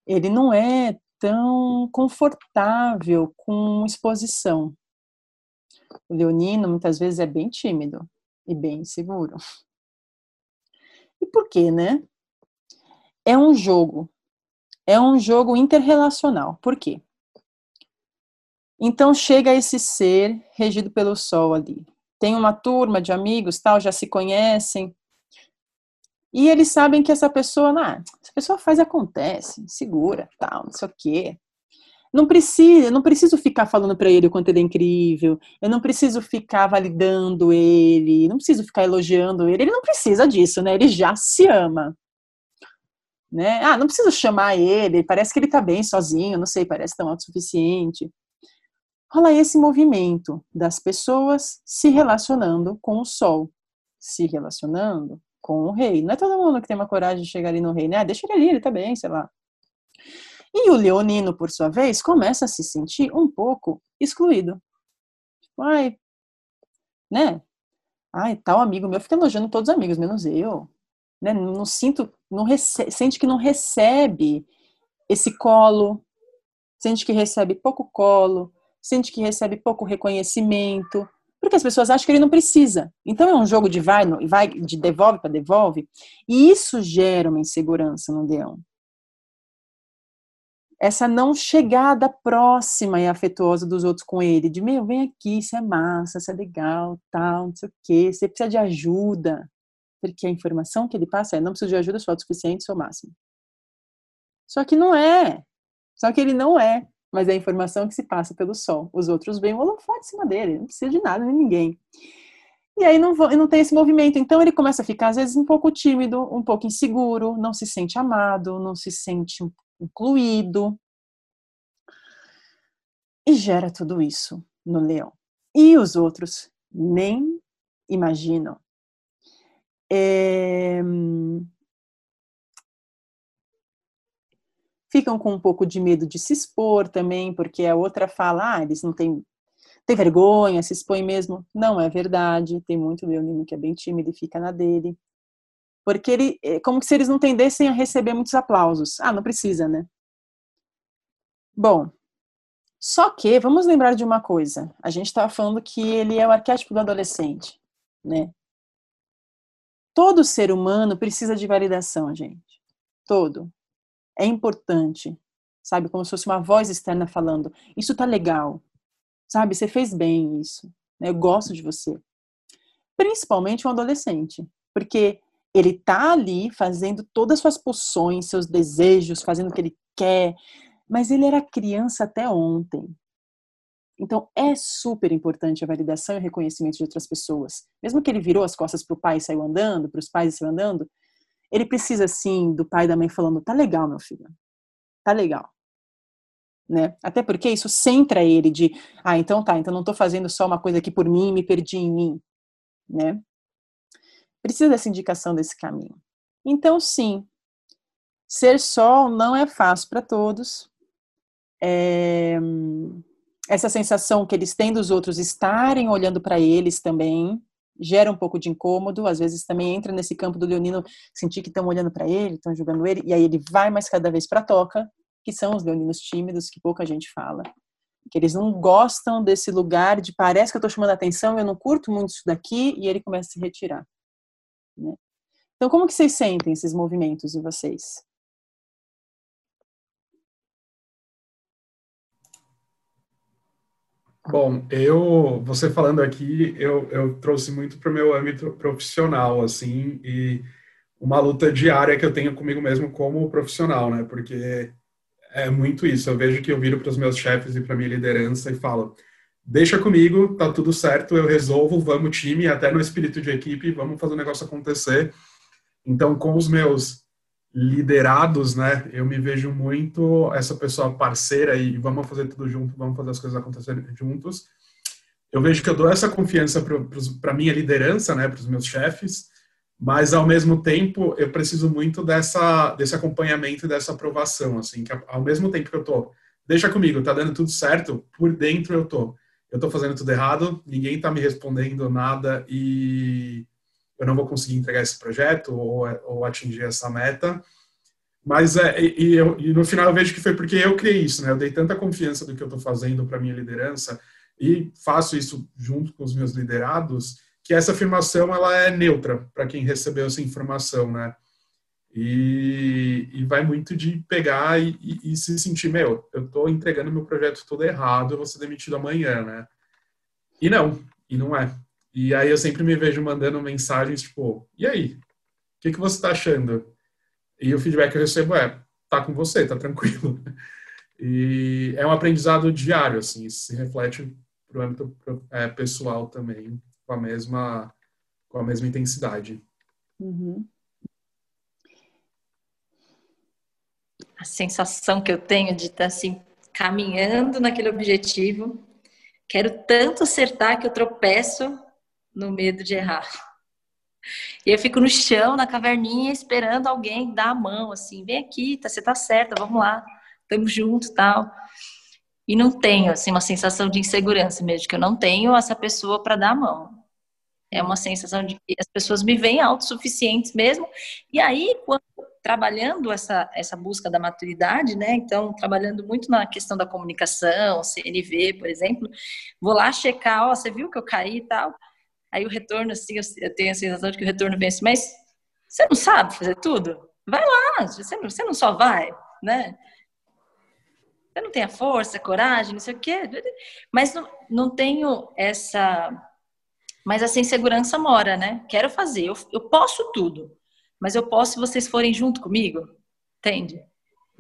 Ele não é tão confortável com exposição. O leonino muitas vezes é bem tímido e bem inseguro. E por quê, né? É um jogo. É um jogo interrelacional. Por quê? Então chega esse ser regido pelo sol ali. Tem uma turma de amigos, tal, já se conhecem, e eles sabem que essa pessoa, ah, essa pessoa faz acontece, segura, tal, não sei o quê. Não precisa, não preciso ficar falando para ele o quanto ele é incrível. Eu não preciso ficar validando ele, não preciso ficar elogiando ele. Ele não precisa disso, né? Ele já se ama. né? Ah, não preciso chamar ele, parece que ele tá bem sozinho, não sei, parece tão autossuficiente. Rola esse movimento das pessoas se relacionando com o sol, se relacionando com o rei. Não é todo mundo que tem uma coragem de chegar ali no rei, né? Ah, deixa ele ali, ele tá bem, sei lá. E o leonino, por sua vez, começa a se sentir um pouco excluído. Tipo, ai, né? Ai, tal amigo meu fica elogiando todos os amigos, menos eu. Né? Não sinto, não recebe, sente que não recebe esse colo, sente que recebe pouco colo, sente que recebe pouco reconhecimento, porque as pessoas acham que ele não precisa. Então é um jogo de vai, vai de devolve para devolve, e isso gera uma insegurança no leão essa não chegada próxima e afetuosa dos outros com ele, de meu, vem aqui, isso é massa, isso é legal, tal, não sei o quê, você precisa de ajuda, porque a informação que ele passa é, não preciso de ajuda, sou suficiente, sou máximo. Só que não é, só que ele não é, mas é a informação que se passa pelo sol. Os outros veem o holofote em cima dele, não precisa de nada, nem ninguém. E aí não, não tem esse movimento. Então ele começa a ficar, às vezes, um pouco tímido, um pouco inseguro, não se sente amado, não se sente incluído. E gera tudo isso no leão. E os outros nem imaginam. É... Ficam com um pouco de medo de se expor também, porque a outra fala, ah, eles não têm, têm vergonha, se expõe mesmo. Não é verdade, tem muito leonino que é bem tímido e fica na dele porque ele, é como se eles não tendessem a receber muitos aplausos. Ah, não precisa, né? Bom, só que vamos lembrar de uma coisa. A gente estava falando que ele é o arquétipo do adolescente, né? Todo ser humano precisa de validação, gente. Todo. É importante. Sabe, como se fosse uma voz externa falando: "Isso tá legal". Sabe, você fez bem isso. Né? Eu gosto de você. Principalmente um adolescente, porque ele tá ali fazendo todas as suas pulsões, seus desejos, fazendo o que ele quer, mas ele era criança até ontem. Então é super importante a validação e o reconhecimento de outras pessoas. Mesmo que ele virou as costas para o pai e saiu andando, para os pais e saiu andando, ele precisa sim do pai e da mãe falando: tá legal, meu filho, tá legal. Né? Até porque isso centra ele de, ah, então tá, então não estou fazendo só uma coisa aqui por mim me perdi em mim, né? precisa dessa indicação desse caminho. Então, sim, ser sol não é fácil para todos. É, essa sensação que eles têm dos outros estarem olhando para eles também gera um pouco de incômodo, às vezes também entra nesse campo do leonino sentir que estão olhando para ele, estão julgando ele, e aí ele vai mais cada vez para a toca, que são os leoninos tímidos, que pouca gente fala, que eles não gostam desse lugar de parece que eu estou chamando atenção, eu não curto muito isso daqui, e ele começa a se retirar. Né? Então, como que vocês sentem esses movimentos em vocês? Bom, eu, você falando aqui, eu, eu trouxe muito para o meu âmbito profissional, assim, e uma luta diária que eu tenho comigo mesmo como profissional, né? Porque é muito isso. Eu vejo que eu viro para os meus chefes e para minha liderança e falo: deixa comigo, tá tudo certo, eu resolvo, vamos time, até no espírito de equipe, vamos fazer o negócio acontecer. Então, com os meus liderados, né, eu me vejo muito essa pessoa parceira e vamos fazer tudo junto, vamos fazer as coisas acontecerem juntos. Eu vejo que eu dou essa confiança para minha liderança, né, para os meus chefes, mas ao mesmo tempo eu preciso muito dessa desse acompanhamento e dessa aprovação, assim, que ao mesmo tempo que eu tô, deixa comigo, tá dando tudo certo, por dentro eu tô. Eu estou fazendo tudo errado, ninguém está me respondendo nada e eu não vou conseguir entregar esse projeto ou, ou atingir essa meta. Mas é, e, eu, e, no final eu vejo que foi porque eu criei isso, né? Eu dei tanta confiança do que eu estou fazendo para minha liderança e faço isso junto com os meus liderados que essa afirmação ela é neutra para quem recebeu essa informação, né? E, e vai muito de pegar e, e, e, se sentir, meu, eu estou entregando meu projeto todo errado, eu vou ser demitido amanhã, né? E não, e não é. E aí eu sempre me vejo mandando mensagens tipo, e aí? O que, que você está achando? E o feedback que eu recebo é, tá com você, tá tranquilo. E é um aprendizado diário, assim, isso se reflete pro âmbito é, pessoal também, com a mesma, com a mesma intensidade. Uhum. sensação que eu tenho de estar assim caminhando naquele objetivo. Quero tanto acertar que eu tropeço no medo de errar. E eu fico no chão, na caverninha, esperando alguém dar a mão, assim, vem aqui, tá, você tá certa, vamos lá, estamos juntos, tal. E não tenho, assim, uma sensação de insegurança mesmo, que eu não tenho essa pessoa para dar a mão. É uma sensação de que as pessoas me veem autossuficientes mesmo. E aí, quando trabalhando essa, essa busca da maturidade, né? Então, trabalhando muito na questão da comunicação, CNV, por exemplo, vou lá checar, ó, você viu que eu caí e tal. Aí o retorno, assim, eu tenho a sensação de que o retorno vem assim, mas você não sabe fazer tudo? Vai lá, você não, você não só vai, né? Você não tem a força, a coragem, não sei o quê. Mas não, não tenho essa. Mas essa insegurança mora, né? Quero fazer, eu, eu posso tudo mas eu posso se vocês forem junto comigo, entende?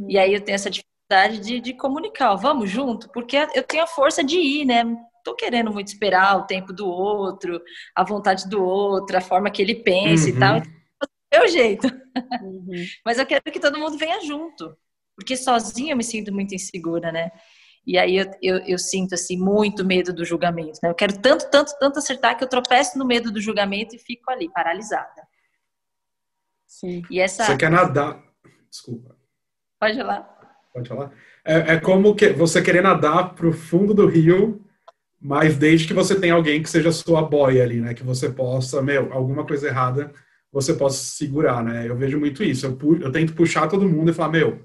E aí eu tenho essa dificuldade de, de comunicar, ó, vamos junto, porque eu tenho a força de ir, né? Tô querendo muito esperar o tempo do outro, a vontade do outro, a forma que ele pensa uhum. e tal. É o jeito. Uhum. Mas eu quero que todo mundo venha junto, porque sozinha eu me sinto muito insegura, né? E aí eu, eu, eu, sinto assim muito medo do julgamento. Né? Eu quero tanto, tanto, tanto acertar que eu tropeço no medo do julgamento e fico ali paralisada. Sim. E essa... Você quer nadar. Desculpa. Pode falar. Pode falar. É, é como que você querer nadar para o fundo do rio, mas desde que você tenha alguém que seja sua boia ali, né? Que você possa, meu, alguma coisa errada, você possa segurar, né? Eu vejo muito isso. Eu, eu tento puxar todo mundo e falar, meu,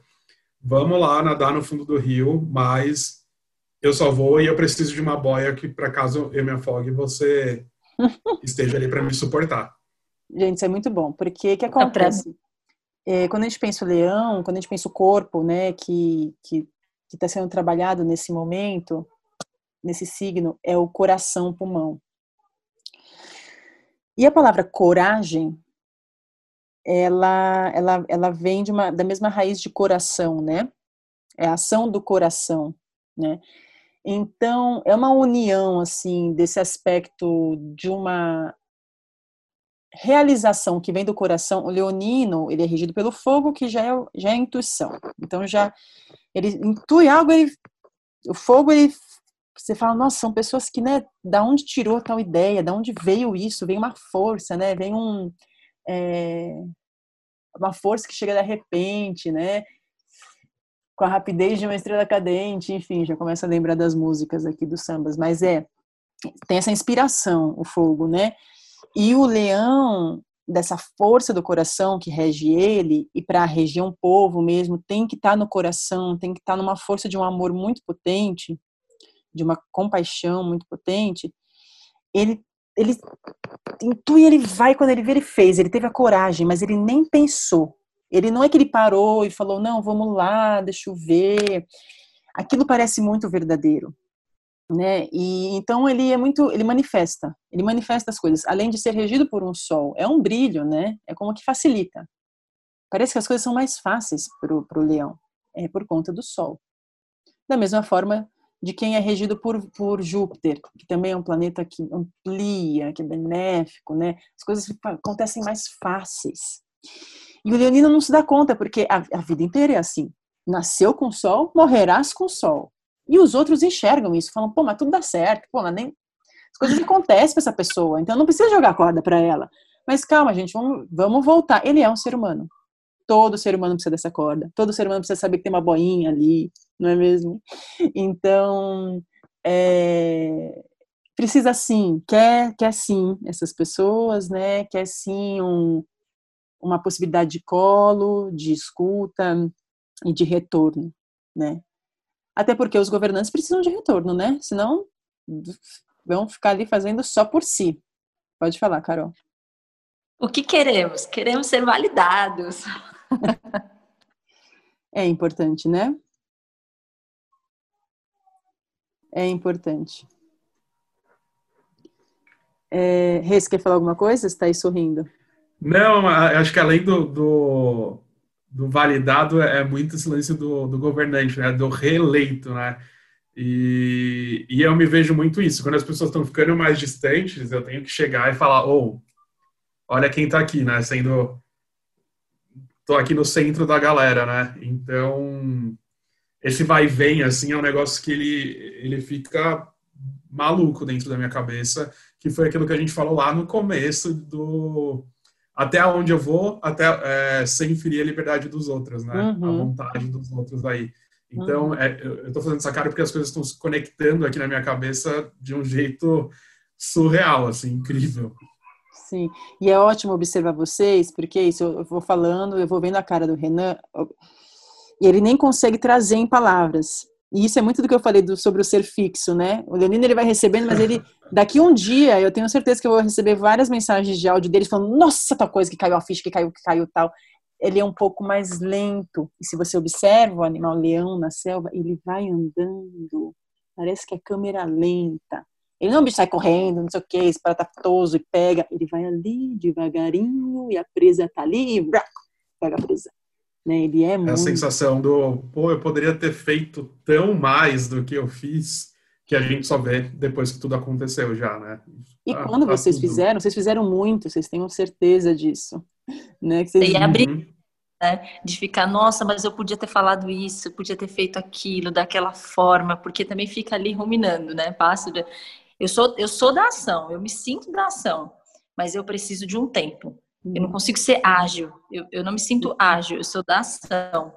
vamos lá nadar no fundo do rio, mas eu só vou e eu preciso de uma boia que, para caso eu me afogue, você esteja ali para me suportar. Gente, isso é muito bom, porque o que acontece? É, quando a gente pensa o leão, quando a gente pensa o corpo, né, que que está sendo trabalhado nesse momento, nesse signo, é o coração, pulmão. E a palavra coragem, ela, ela, ela vem de uma, da mesma raiz de coração, né? É a ação do coração, né? Então, é uma união, assim, desse aspecto de uma realização que vem do coração, o leonino, ele é regido pelo fogo, que já é, já é intuição. Então, já, ele intui algo, ele, o fogo, ele, você fala, nossa, são pessoas que, né, da onde tirou tal ideia, da onde veio isso, vem uma força, né, vem um, é, uma força que chega de repente, né, com a rapidez de uma estrela cadente, enfim, já começa a lembrar das músicas aqui dos sambas, mas é, tem essa inspiração, o fogo, né, e o leão, dessa força do coração que rege ele, e para reger um povo mesmo, tem que estar tá no coração, tem que estar tá numa força de um amor muito potente, de uma compaixão muito potente. Ele, ele intui, ele vai, quando ele vê, ele fez, ele teve a coragem, mas ele nem pensou. Ele não é que ele parou e falou, não, vamos lá, deixa eu ver. Aquilo parece muito verdadeiro né? E então ele é muito, ele manifesta, ele manifesta as coisas, além de ser regido por um sol, é um brilho, né? É como que facilita. Parece que as coisas são mais fáceis para o leão, é por conta do sol. Da mesma forma de quem é regido por, por Júpiter, que também é um planeta que amplia, que é benéfico, né? As coisas acontecem mais fáceis. E o leonino não se dá conta, porque a, a vida inteira é assim. Nasceu com sol, morrerás com sol. E os outros enxergam isso, falam, pô, mas tudo dá certo, pô, mas nem... as coisas acontecem para essa pessoa, então não precisa jogar corda para ela. Mas calma, gente, vamos, vamos voltar. Ele é um ser humano. Todo ser humano precisa dessa corda. Todo ser humano precisa saber que tem uma boinha ali, não é mesmo? Então, é, precisa sim, quer, quer sim essas pessoas, né? Quer sim um, uma possibilidade de colo, de escuta e de retorno, né? Até porque os governantes precisam de retorno, né? Senão vão ficar ali fazendo só por si. Pode falar, Carol. O que queremos? Queremos ser validados. é importante, né? É importante. É, Reis, quer falar alguma coisa? Você está aí sorrindo. Não, acho que além do, do, do validado é muito esse lance do, do governante, né? Do reeleito, né? E, e eu me vejo muito isso. Quando as pessoas estão ficando mais distantes, eu tenho que chegar e falar, ou, oh, olha quem está aqui, né? Sendo tô aqui no centro da galera, né? Então, esse vai e vem, assim, é um negócio que ele, ele fica maluco dentro da minha cabeça, que foi aquilo que a gente falou lá no começo do até onde eu vou, até é, sem ferir a liberdade dos outros, né? Uhum. A vontade dos outros aí. Então, uhum. é, eu estou fazendo essa cara porque as coisas estão se conectando aqui na minha cabeça de um jeito surreal, assim, incrível. Sim, e é ótimo observar vocês, porque isso eu vou falando, eu vou vendo a cara do Renan, e ele nem consegue trazer em palavras. E isso é muito do que eu falei do, sobre o ser fixo, né? O Leonino ele vai recebendo, mas ele daqui um dia eu tenho certeza que eu vou receber várias mensagens de áudio dele falando: "Nossa, tal coisa que caiu a ficha, que caiu, que caiu tal". Ele é um pouco mais lento. E se você observa o animal leão na selva, ele vai andando. Parece que é câmera lenta. Ele não sai correndo, não sei o que, espartatoso e pega. Ele vai ali devagarinho e a presa tá ali e pega a presa. Né? Ele é, é muito... a sensação do, pô, eu poderia ter feito tão mais do que eu fiz, que a gente só vê depois que tudo aconteceu já, né? E tá, quando tá vocês tudo. fizeram, vocês fizeram muito, vocês tenham certeza disso, né? Que vocês... E abrir, uhum. né? De ficar, nossa, mas eu podia ter falado isso, podia ter feito aquilo, daquela forma, porque também fica ali ruminando, né? Passo de... Eu sou, eu sou da ação, eu me sinto da ação, mas eu preciso de um tempo. Eu não hum. consigo ser ágil, eu, eu não me sinto ágil, eu sou da ação,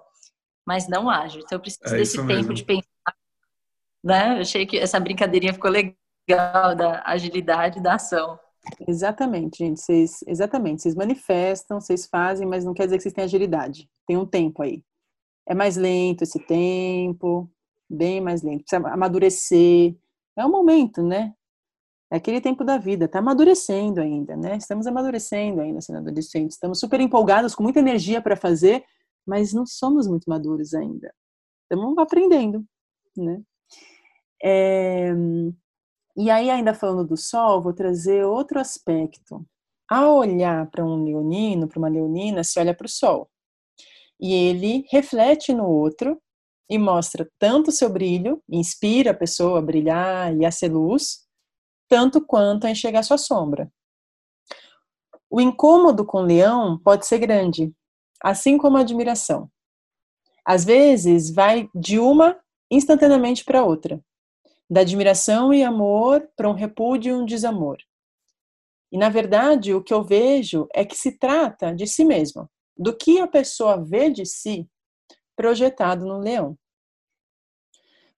mas não ágil. Então eu preciso é desse tempo mesmo. de pensar. Né? Eu achei que essa brincadeirinha ficou legal da agilidade da ação. Exatamente, gente. Vocês, exatamente. Vocês manifestam, vocês fazem, mas não quer dizer que vocês têm agilidade. Tem um tempo aí. É mais lento esse tempo, bem mais lento. Precisa amadurecer é o momento, né? É aquele tempo da vida, tá amadurecendo ainda, né? Estamos amadurecendo ainda sendo adolescentes, estamos super empolgados, com muita energia para fazer, mas não somos muito maduros ainda. Estamos aprendendo, né? É... E aí, ainda falando do sol, vou trazer outro aspecto. Ao olhar para um leonino, para uma leonina, se olha para o sol. E ele reflete no outro e mostra tanto o seu brilho, inspira a pessoa a brilhar e a ser luz, tanto quanto a enxergar sua sombra. O incômodo com o leão pode ser grande, assim como a admiração. Às vezes, vai de uma instantaneamente para outra, da admiração e amor para um repúdio e um desamor. E, na verdade, o que eu vejo é que se trata de si mesmo, do que a pessoa vê de si projetado no leão.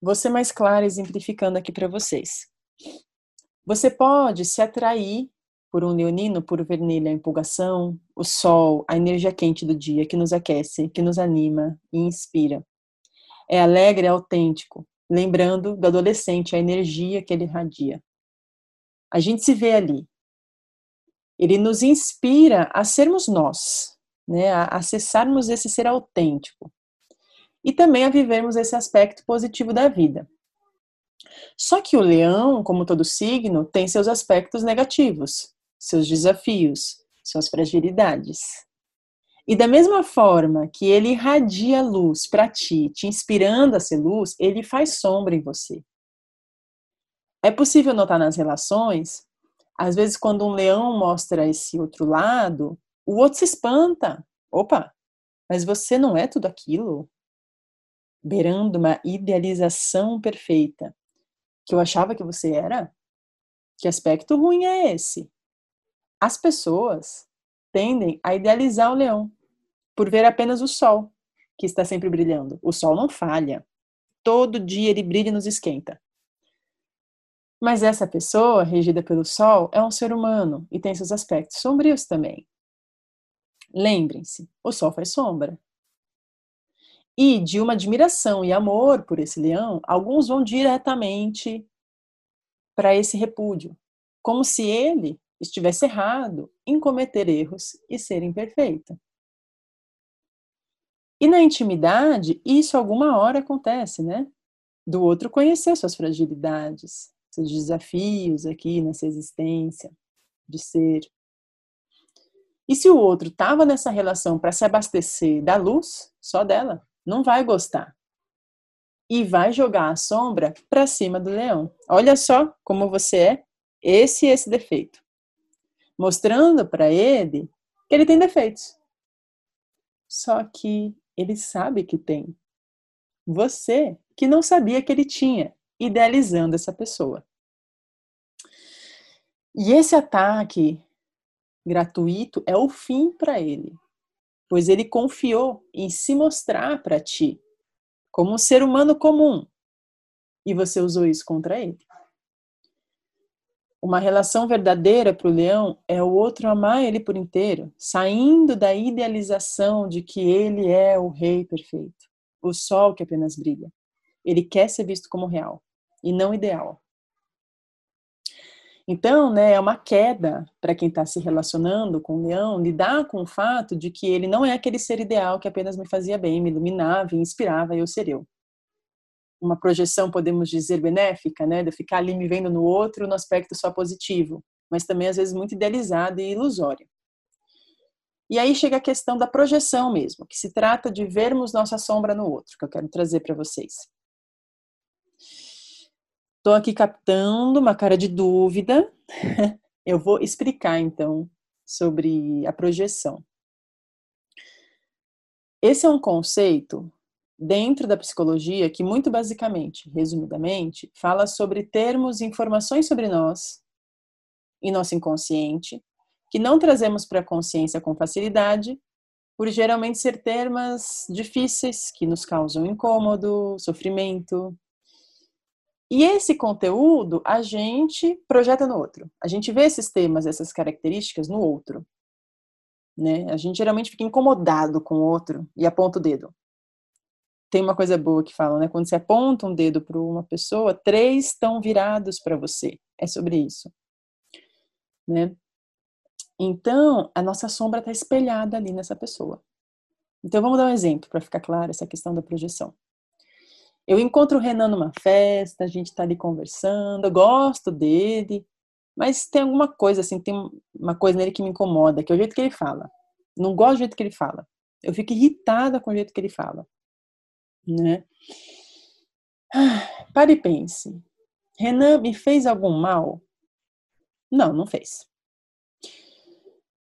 Vou ser mais clara exemplificando aqui para vocês. Você pode se atrair por um leonino por ver nele a empolgação, o sol, a energia quente do dia que nos aquece, que nos anima e inspira. É alegre, é autêntico, lembrando do adolescente a energia que ele irradia. A gente se vê ali. Ele nos inspira a sermos nós, né, a acessarmos esse ser autêntico e também a vivermos esse aspecto positivo da vida. Só que o leão, como todo signo, tem seus aspectos negativos, seus desafios, suas fragilidades. E da mesma forma que ele irradia luz para ti, te inspirando a ser luz, ele faz sombra em você. É possível notar nas relações, às vezes quando um leão mostra esse outro lado, o outro se espanta. Opa, mas você não é tudo aquilo beirando uma idealização perfeita que eu achava que você era? Que aspecto ruim é esse? As pessoas tendem a idealizar o leão por ver apenas o sol, que está sempre brilhando. O sol não falha. Todo dia ele brilha e nos esquenta. Mas essa pessoa, regida pelo sol, é um ser humano e tem seus aspectos sombrios também. Lembrem-se, o sol faz sombra. E de uma admiração e amor por esse leão, alguns vão diretamente para esse repúdio, como se ele estivesse errado em cometer erros e ser imperfeito. E na intimidade, isso alguma hora acontece, né? Do outro conhecer suas fragilidades, seus desafios aqui nessa existência de ser. E se o outro estava nessa relação para se abastecer da luz, só dela, não vai gostar. E vai jogar a sombra para cima do leão. Olha só como você é, esse e esse defeito. Mostrando para ele que ele tem defeitos. Só que ele sabe que tem. Você que não sabia que ele tinha, idealizando essa pessoa. E esse ataque gratuito é o fim para ele, pois ele confiou em se mostrar para ti como um ser humano comum e você usou isso contra ele. Uma relação verdadeira para o leão é o outro amar ele por inteiro, saindo da idealização de que ele é o rei perfeito, o sol que apenas brilha. Ele quer ser visto como real e não ideal. Então, né, é uma queda para quem está se relacionando com o leão, lidar com o fato de que ele não é aquele ser ideal que apenas me fazia bem, me iluminava e inspirava eu ser eu. Uma projeção, podemos dizer, benéfica, né, de ficar ali me vendo no outro no aspecto só positivo, mas também às vezes muito idealizada e ilusória. E aí chega a questão da projeção mesmo, que se trata de vermos nossa sombra no outro, que eu quero trazer para vocês. Estou aqui captando uma cara de dúvida. Eu vou explicar então sobre a projeção. Esse é um conceito dentro da psicologia que, muito basicamente, resumidamente, fala sobre termos informações sobre nós e nosso inconsciente que não trazemos para a consciência com facilidade, por geralmente ser termos difíceis que nos causam incômodo, sofrimento, e esse conteúdo a gente projeta no outro. A gente vê esses temas, essas características no outro. Né? A gente geralmente fica incomodado com o outro e aponta o dedo. Tem uma coisa boa que falam, né? Quando você aponta um dedo para uma pessoa, três estão virados para você. É sobre isso. Né? Então, a nossa sombra está espelhada ali nessa pessoa. Então, vamos dar um exemplo para ficar claro essa questão da projeção. Eu encontro o Renan numa festa, a gente tá ali conversando, eu gosto dele, mas tem alguma coisa assim, tem uma coisa nele que me incomoda, que é o jeito que ele fala. Não gosto do jeito que ele fala. Eu fico irritada com o jeito que ele fala. Né? Ah, pare e pense. Renan me fez algum mal? Não, não fez.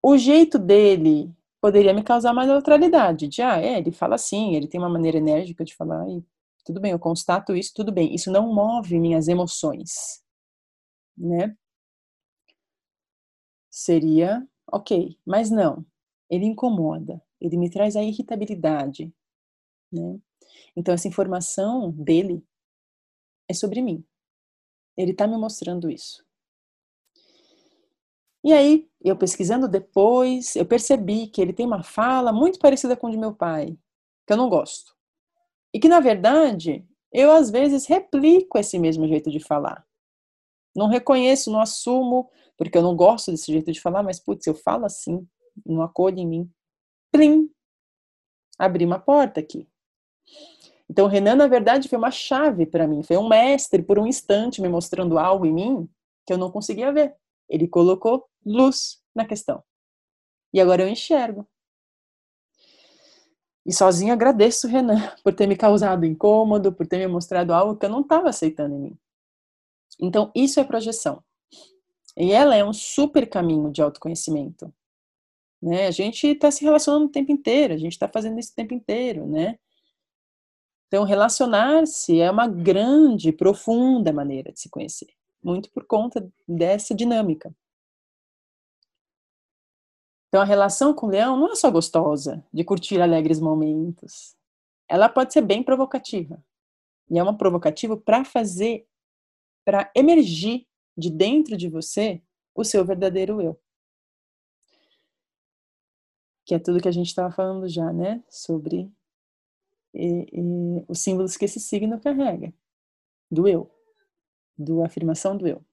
O jeito dele poderia me causar mais neutralidade. De, ah, é, ele fala assim, ele tem uma maneira enérgica de falar, e tudo bem, eu constato isso, tudo bem. Isso não move minhas emoções, né? Seria ok, mas não. Ele incomoda, ele me traz a irritabilidade, né? Então essa informação dele é sobre mim. Ele está me mostrando isso. E aí, eu pesquisando depois, eu percebi que ele tem uma fala muito parecida com a de meu pai, que eu não gosto. E que, na verdade, eu às vezes replico esse mesmo jeito de falar. Não reconheço, não assumo, porque eu não gosto desse jeito de falar, mas, putz, eu falo assim, não acolhe em mim. Plim! Abri uma porta aqui. Então, Renan, na verdade, foi uma chave para mim. Foi um mestre, por um instante, me mostrando algo em mim que eu não conseguia ver. Ele colocou luz na questão. E agora eu enxergo. E sozinha agradeço o Renan por ter me causado incômodo, por ter me mostrado algo que eu não estava aceitando em mim. Então, isso é projeção. E ela é um super caminho de autoconhecimento. Né? A gente está se relacionando o tempo inteiro, a gente está fazendo isso o tempo inteiro, né? Então, relacionar-se é uma grande, profunda maneira de se conhecer, muito por conta dessa dinâmica. Então, a relação com o leão não é só gostosa, de curtir alegres momentos. Ela pode ser bem provocativa. E é uma provocativa para fazer, para emergir de dentro de você o seu verdadeiro eu. Que é tudo que a gente estava falando já, né? Sobre e, e, os símbolos que esse signo carrega. Do eu. Do afirmação do eu.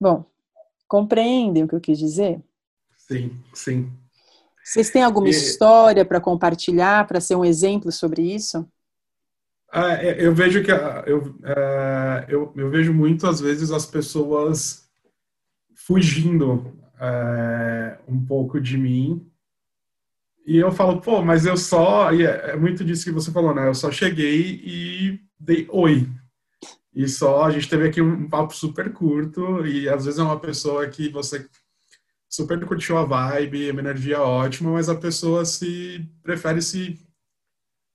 Bom, compreendem o que eu quis dizer? Sim, sim. Vocês têm alguma e... história para compartilhar, para ser um exemplo sobre isso? Ah, é, eu vejo que eu, é, eu, eu, vejo muitas vezes as pessoas fugindo é, um pouco de mim e eu falo, pô, mas eu só e é, é muito disso que você falou, né? Eu só cheguei e dei oi e só a gente teve aqui um papo super curto e às vezes é uma pessoa que você super curtiu a vibe, uma energia ótima, mas a pessoa se prefere se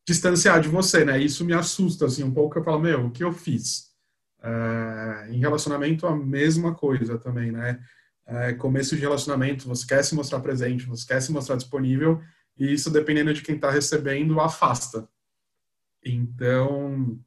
distanciar de você, né? Isso me assusta, assim, um pouco. Eu falo, meu, o que eu fiz? É, em relacionamento, a mesma coisa também, né? É, começo de relacionamento, você quer se mostrar presente, você quer se mostrar disponível, e isso, dependendo de quem está recebendo, afasta. Então,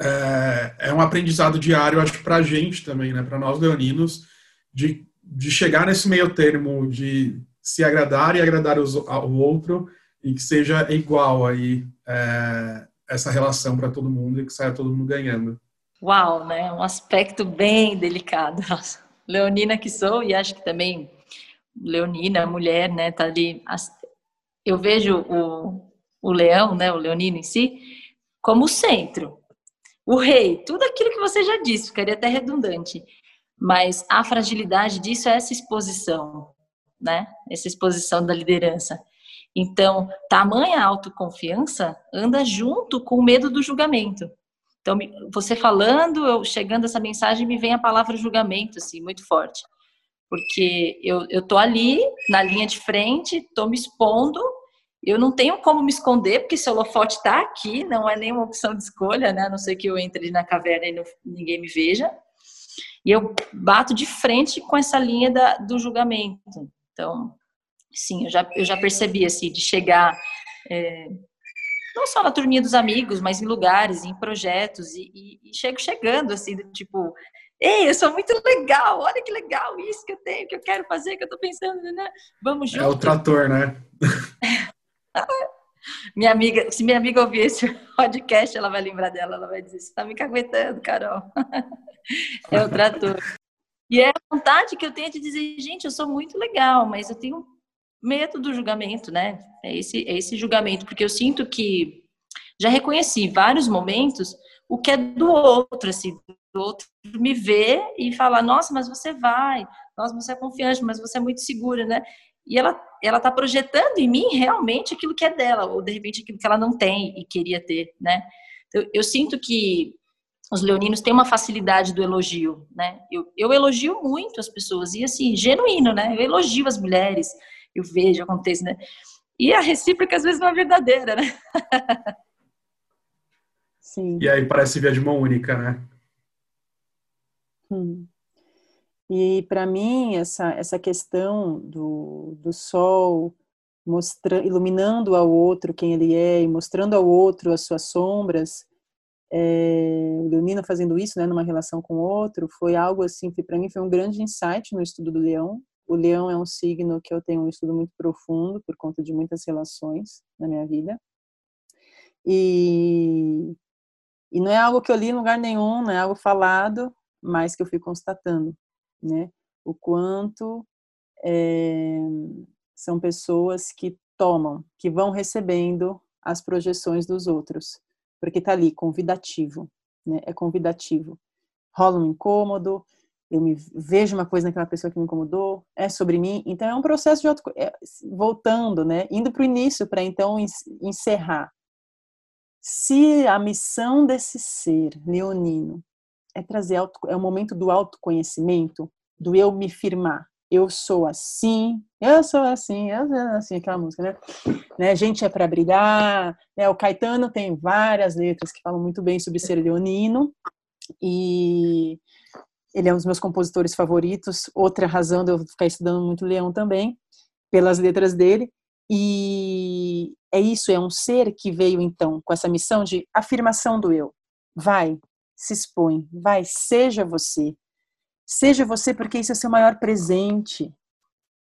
é, é, um aprendizado diário, acho para a gente também, né? Para nós leoninos, de, de chegar nesse meio termo de se agradar e agradar os, o outro, e que seja igual aí é, essa relação para todo mundo e que saia todo mundo ganhando. Uau, né? Um aspecto bem delicado. Leonina que sou e acho que também Leonina, mulher, né, tá ali. Eu vejo o, o leão, né, o leonino em si, como o centro, o rei, tudo aquilo que você já disse, ficaria até redundante. Mas a fragilidade disso é essa exposição, né? Essa exposição da liderança. Então, tamanha autoconfiança anda junto com o medo do julgamento. Então, você falando, eu chegando essa mensagem, me vem a palavra julgamento, assim, muito forte. Porque eu, eu tô ali, na linha de frente, tô me expondo, eu não tenho como me esconder, porque esse holofote tá aqui, não é nenhuma opção de escolha, né? A não ser que eu entre na caverna e não, ninguém me veja. E eu bato de frente com essa linha da, do julgamento. Então, sim, eu já, eu já percebi, assim, de chegar... É, não só na turminha dos amigos, mas em lugares, em projetos, e, e, e chego chegando, assim, do tipo, ei, eu sou muito legal, olha que legal isso que eu tenho, que eu quero fazer, que eu tô pensando, né? Vamos junto. É o trator, né? minha amiga, se minha amiga ouvir esse podcast, ela vai lembrar dela, ela vai dizer, você tá me caguetando, Carol. é o trator. E é a vontade que eu tenho de dizer, gente, eu sou muito legal, mas eu tenho medo do julgamento, né? É esse, é esse julgamento, porque eu sinto que já reconheci vários momentos o que é do outro, assim, do outro me ver e falar, nossa, mas você vai, nossa, você é confiante, mas você é muito segura, né? E ela, ela tá projetando em mim realmente aquilo que é dela, ou de repente aquilo que ela não tem e queria ter, né? Então, eu sinto que os leoninos têm uma facilidade do elogio, né? Eu, eu elogio muito as pessoas, e assim, genuíno, né? Eu elogio as mulheres, eu vejo, acontece, né? E a recíproca às vezes não é verdadeira, né? Sim. E aí parece via de mão única, né? Hum. E para mim essa essa questão do, do sol mostrando, iluminando ao outro quem ele é e mostrando ao outro as suas sombras, é, o Leonino fazendo isso, né, numa relação com o outro, foi algo assim que para mim foi um grande insight no estudo do Leão, o leão é um signo que eu tenho um estudo muito profundo por conta de muitas relações na minha vida. E, e não é algo que eu li em lugar nenhum, não é algo falado, mas que eu fui constatando, né? O quanto é, são pessoas que tomam, que vão recebendo as projeções dos outros, porque tá ali convidativo, né? É convidativo. Rola um incômodo, eu me vejo uma coisa naquela pessoa que me incomodou, é sobre mim. Então é um processo de auto, é, voltando, né, indo para o início para então encerrar. Se a missão desse ser leonino é trazer auto, é o momento do autoconhecimento, do eu me firmar. Eu sou assim, eu sou assim, eu sou assim, aquela música, né? né? Gente é para brilhar. Né? O Caetano tem várias letras que falam muito bem sobre ser leonino. E ele é um dos meus compositores favoritos. Outra razão de eu ficar estudando muito Leão também, pelas letras dele. E é isso, é um ser que veio então com essa missão de afirmação do eu. Vai, se expõe, vai, seja você. Seja você porque isso é seu maior presente,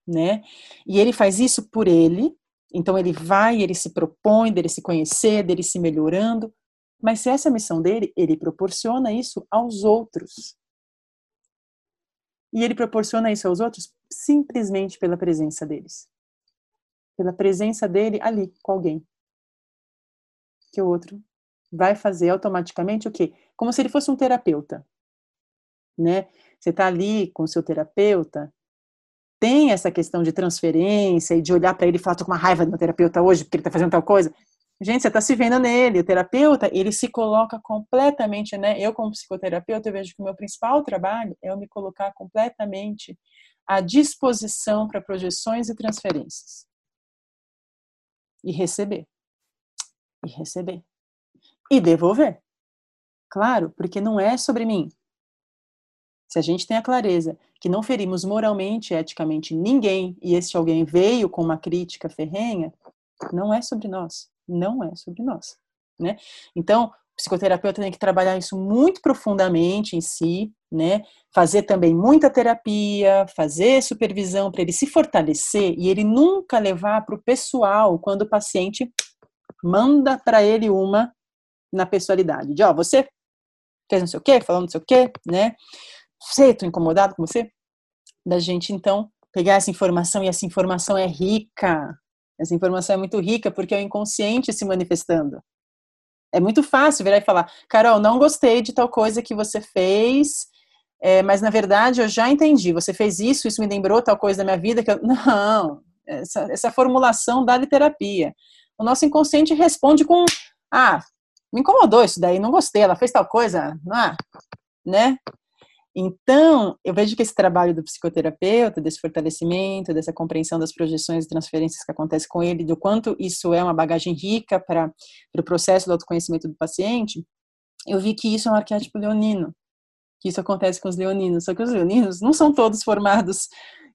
né? E ele faz isso por ele. Então ele vai, ele se propõe dele se conhecer, dele se melhorando. Mas se essa é a missão dele, ele proporciona isso aos outros. E ele proporciona isso aos outros simplesmente pela presença deles. Pela presença dele ali com alguém. Que o outro vai fazer automaticamente o quê? Como se ele fosse um terapeuta. Né? Você está ali com o seu terapeuta, tem essa questão de transferência e de olhar para ele e falar, tô com uma raiva do meu terapeuta hoje porque ele está fazendo tal coisa. Gente, você está se vendo nele. O terapeuta, ele se coloca completamente, né? Eu, como psicoterapeuta, eu vejo que o meu principal trabalho é eu me colocar completamente à disposição para projeções e transferências. E receber. E receber. E devolver. Claro, porque não é sobre mim. Se a gente tem a clareza que não ferimos moralmente, eticamente ninguém, e esse alguém veio com uma crítica ferrenha, não é sobre nós. Não é sobre nós. Né? Então, o psicoterapeuta tem que trabalhar isso muito profundamente em si, né? Fazer também muita terapia, fazer supervisão para ele se fortalecer e ele nunca levar para o pessoal quando o paciente manda para ele uma na pessoalidade. De, ó, você fez não sei o quê, falando não sei o quê, né? Sei, tô incomodado com você. Da gente, então, pegar essa informação e essa informação é rica. Essa informação é muito rica porque é o inconsciente se manifestando. É muito fácil virar e falar, Carol, não gostei de tal coisa que você fez, é, mas na verdade eu já entendi. Você fez isso, isso me lembrou tal coisa da minha vida que eu... não. Essa, essa formulação da terapia. O nosso inconsciente responde com, ah, me incomodou isso daí, não gostei, ela fez tal coisa, ah, né? Então, eu vejo que esse trabalho do psicoterapeuta, desse fortalecimento, dessa compreensão das projeções e transferências que acontece com ele, do quanto isso é uma bagagem rica para o pro processo do autoconhecimento do paciente, eu vi que isso é um arquétipo leonino, que isso acontece com os leoninos. Só que os leoninos não são todos formados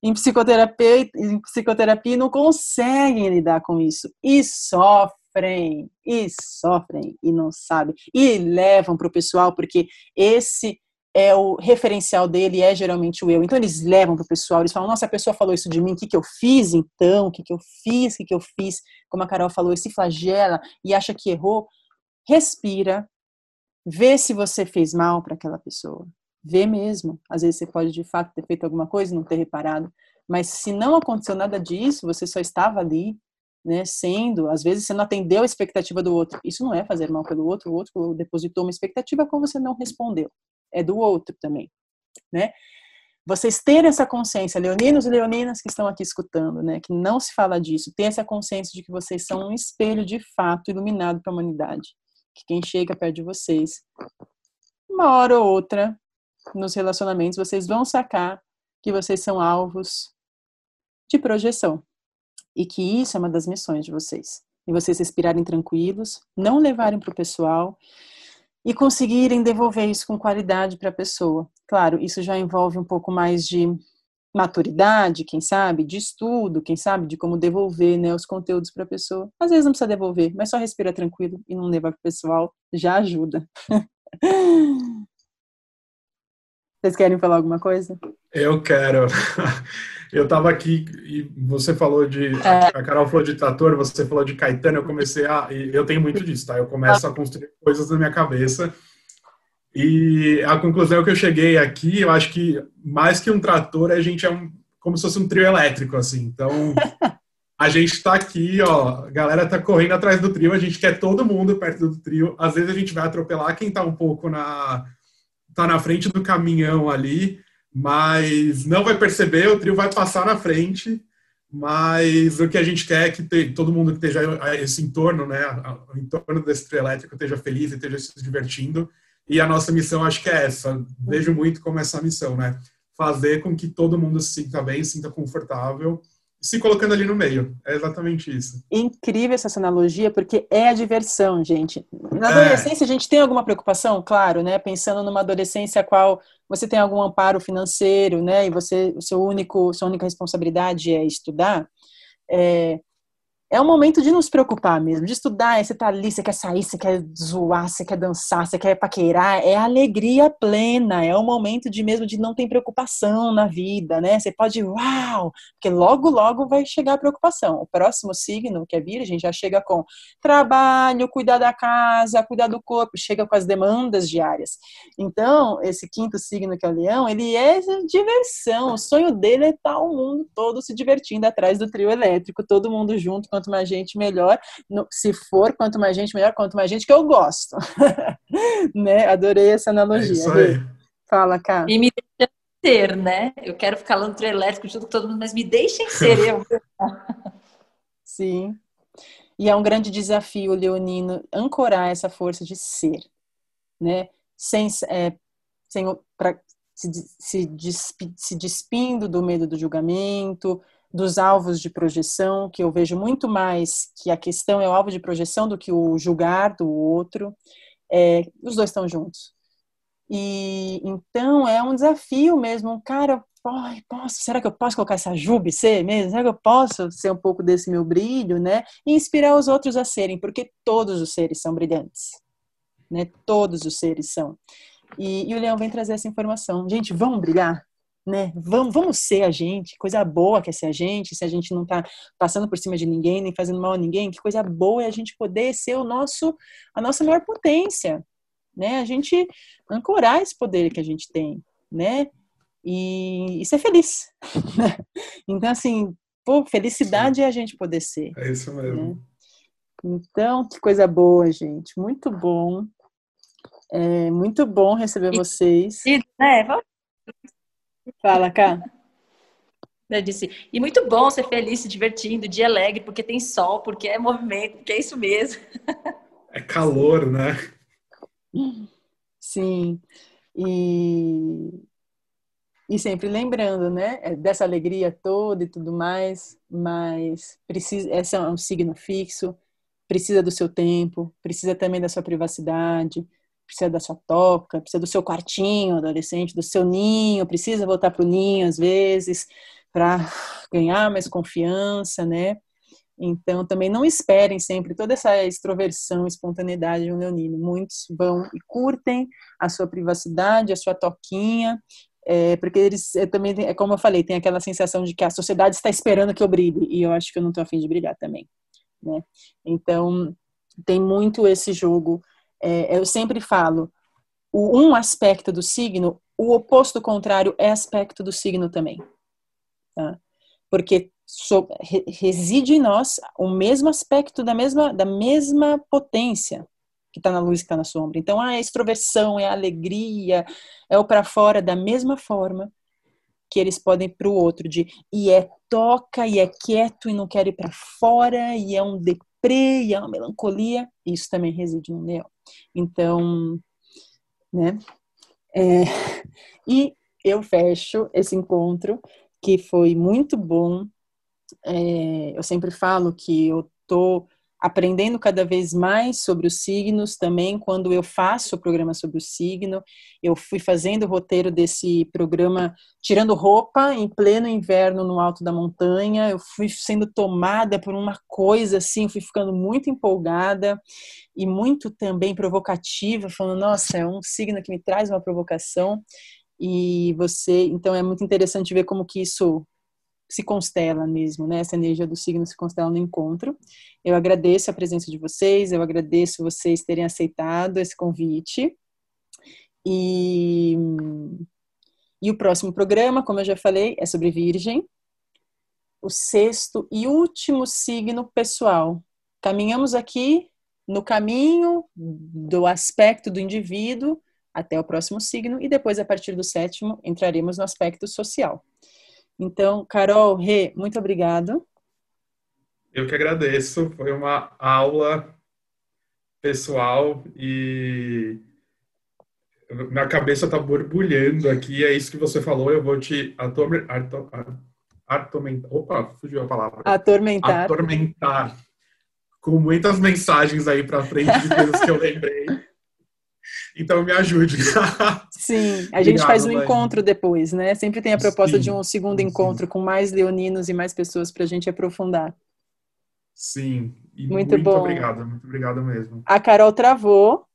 em psicoterapia, em psicoterapia e não conseguem lidar com isso e sofrem, e sofrem e não sabem e levam para o pessoal porque esse é o referencial dele é geralmente o eu. Então eles levam para o pessoal, eles falam, nossa, a pessoa falou isso de mim, o que, que eu fiz então? O que, que eu fiz? O que, que eu fiz? Como a Carol falou, se flagela e acha que errou. Respira, vê se você fez mal para aquela pessoa. Vê mesmo. Às vezes você pode de fato ter feito alguma coisa e não ter reparado. Mas se não aconteceu nada disso, você só estava ali, né, sendo, às vezes você não atendeu a expectativa do outro. Isso não é fazer mal pelo outro, o outro depositou uma expectativa como você não respondeu é do outro também, né? Vocês terem essa consciência, leoninos e leoninas que estão aqui escutando, né, que não se fala disso, ter essa consciência de que vocês são um espelho de fato iluminado para a humanidade, que quem chega perto de vocês, uma hora ou outra, nos relacionamentos, vocês vão sacar que vocês são alvos de projeção e que isso é uma das missões de vocês. E vocês respirarem tranquilos, não levarem para o pessoal e conseguirem devolver isso com qualidade para a pessoa. Claro, isso já envolve um pouco mais de maturidade, quem sabe, de estudo, quem sabe, de como devolver né, os conteúdos para a pessoa. Às vezes não precisa devolver, mas só respira tranquilo e não levar para o pessoal já ajuda. Vocês querem falar alguma coisa? Eu quero. Eu estava aqui e você falou de. É. A Carol falou de trator, você falou de Caetano, eu comecei a. Eu tenho muito disso, tá? Eu começo a construir coisas na minha cabeça. E a conclusão que eu cheguei aqui, eu acho que mais que um trator, a gente é um, como se fosse um trio elétrico, assim. Então, a gente está aqui, ó, a galera está correndo atrás do trio, a gente quer todo mundo perto do trio. Às vezes a gente vai atropelar quem está um pouco na tá na frente do caminhão ali, mas não vai perceber, o trio vai passar na frente, mas o que a gente quer é que todo mundo que esteja esse entorno, né, o entorno desse trio elétrico esteja feliz e esteja se divertindo, e a nossa missão acho que é essa, vejo muito como essa missão, né, fazer com que todo mundo se sinta bem, se sinta confortável, se colocando ali no meio. É exatamente isso. Incrível essa analogia, porque é a diversão, gente. Na adolescência, é. a gente tem alguma preocupação, claro, né? Pensando numa adolescência a qual você tem algum amparo financeiro, né? E você, o seu único, sua única responsabilidade é estudar. É, é um momento de nos preocupar mesmo, de estudar, você tá ali, você quer sair, você quer zoar, você quer dançar, você quer paquerar, é alegria plena, é o momento de mesmo de não ter preocupação na vida, né? Você pode, uau, porque logo, logo vai chegar a preocupação. O próximo signo, que é virgem, já chega com trabalho, cuidar da casa, cuidar do corpo, chega com as demandas diárias. Então, esse quinto signo que é o leão, ele é diversão, o sonho dele é estar o mundo todo se divertindo atrás do trio elétrico, todo mundo junto, quanto mais gente, melhor. Se for, quanto mais gente, melhor. Quanto mais gente, que eu gosto. né? Adorei essa analogia. É isso aí. Fala, cá. E me deixa ser, né? Eu quero ficar lá no trio elétrico junto com todo mundo, mas me deixem ser eu. Sim. E é um grande desafio, Leonino, ancorar essa força de ser, né? Sem, é, sem pra, se, se, se despindo do medo do julgamento, dos alvos de projeção, que eu vejo muito mais que a questão é o alvo de projeção do que o julgar do outro. É, os dois estão juntos. E então é um desafio mesmo, cara, posso, será que eu posso colocar essa Jubi ser mesmo? Será que eu posso ser um pouco desse meu brilho, né? E inspirar os outros a serem, porque todos os seres são brilhantes, né? Todos os seres são. E, e o Leão vem trazer essa informação. Gente, vamos brilhar, né? Vamos, vamos ser a gente. Coisa boa que é ser a gente. Se a gente não está passando por cima de ninguém nem fazendo mal a ninguém, que coisa boa é a gente poder ser o nosso, a nossa maior potência, né? A gente ancorar esse poder que a gente tem, né? e, e ser feliz. Né? então, assim, pô, felicidade Sim. é a gente poder ser. É isso mesmo. Né? Então, que coisa boa, gente. Muito bom. É muito bom receber e, vocês. E, né, Fala, cá. Eu disse, e muito bom ser feliz, se divertindo, dia alegre, porque tem sol, porque é movimento, porque é isso mesmo. É calor, né? Sim. E, e sempre lembrando, né, é, dessa alegria toda e tudo mais, mas precisa, esse é um signo fixo, precisa do seu tempo, precisa também da sua privacidade, precisa da sua toca, precisa do seu quartinho, adolescente, do seu ninho, precisa voltar para o ninho às vezes para ganhar mais confiança, né? Então, também não esperem sempre toda essa extroversão, espontaneidade de um leonino. Muitos vão e curtem a sua privacidade, a sua toquinha, é, porque eles é, também, é como eu falei, tem aquela sensação de que a sociedade está esperando que eu brilhe, e eu acho que eu não estou afim de brilhar também. Né? Então, tem muito esse jogo. É, eu sempre falo, o, um aspecto do signo, o oposto contrário é aspecto do signo também. Tá? Porque so, re, reside em nós o mesmo aspecto da mesma, da mesma potência que está na luz, que está na sombra. Então, a extroversão, é a alegria, é o para fora da mesma forma que eles podem para o outro, de e é toca, e é quieto, e não quer ir para fora, e é um deprê, uma melancolia. Isso também reside no leão. Então, né? É, e eu fecho esse encontro, que foi muito bom. É, eu sempre falo que eu tô aprendendo cada vez mais sobre os signos também quando eu faço o programa sobre o signo. Eu fui fazendo o roteiro desse programa tirando roupa em pleno inverno no alto da montanha. Eu fui sendo tomada por uma coisa assim, fui ficando muito empolgada e muito também provocativa, falando, nossa, é um signo que me traz uma provocação. E você, então é muito interessante ver como que isso se constela mesmo, né? Essa energia do signo se constela no encontro. Eu agradeço a presença de vocês, eu agradeço vocês terem aceitado esse convite. E, e o próximo programa, como eu já falei, é sobre Virgem, o sexto e último signo pessoal. Caminhamos aqui no caminho do aspecto do indivíduo até o próximo signo e depois, a partir do sétimo, entraremos no aspecto social. Então, Carol, Rê, muito obrigado. Eu que agradeço. Foi uma aula pessoal e minha cabeça está borbulhando aqui. É isso que você falou. Eu vou te atormentar. Opa, fugiu a palavra. Atormentar. Atormentar. Com muitas mensagens aí para frente de coisas que eu lembrei. Então me ajude. Sim, a gente faz um mãe. encontro depois, né? Sempre tem a proposta sim, de um segundo sim. encontro com mais leoninos e mais pessoas para a gente aprofundar. Sim, e muito, muito bom. obrigado, muito obrigado mesmo. A Carol travou,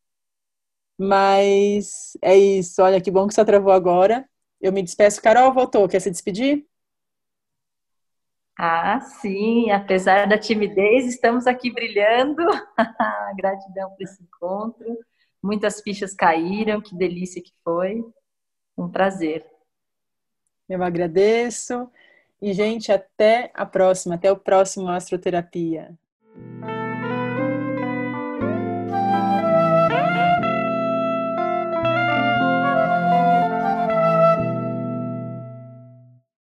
mas é isso. Olha que bom que você travou agora. Eu me despeço. Carol voltou. Quer se despedir? Ah, sim, apesar da timidez, estamos aqui brilhando. Gratidão por esse encontro. Muitas fichas caíram, que delícia que foi. Um prazer. Eu agradeço. E, gente, até a próxima, até o próximo Astroterapia.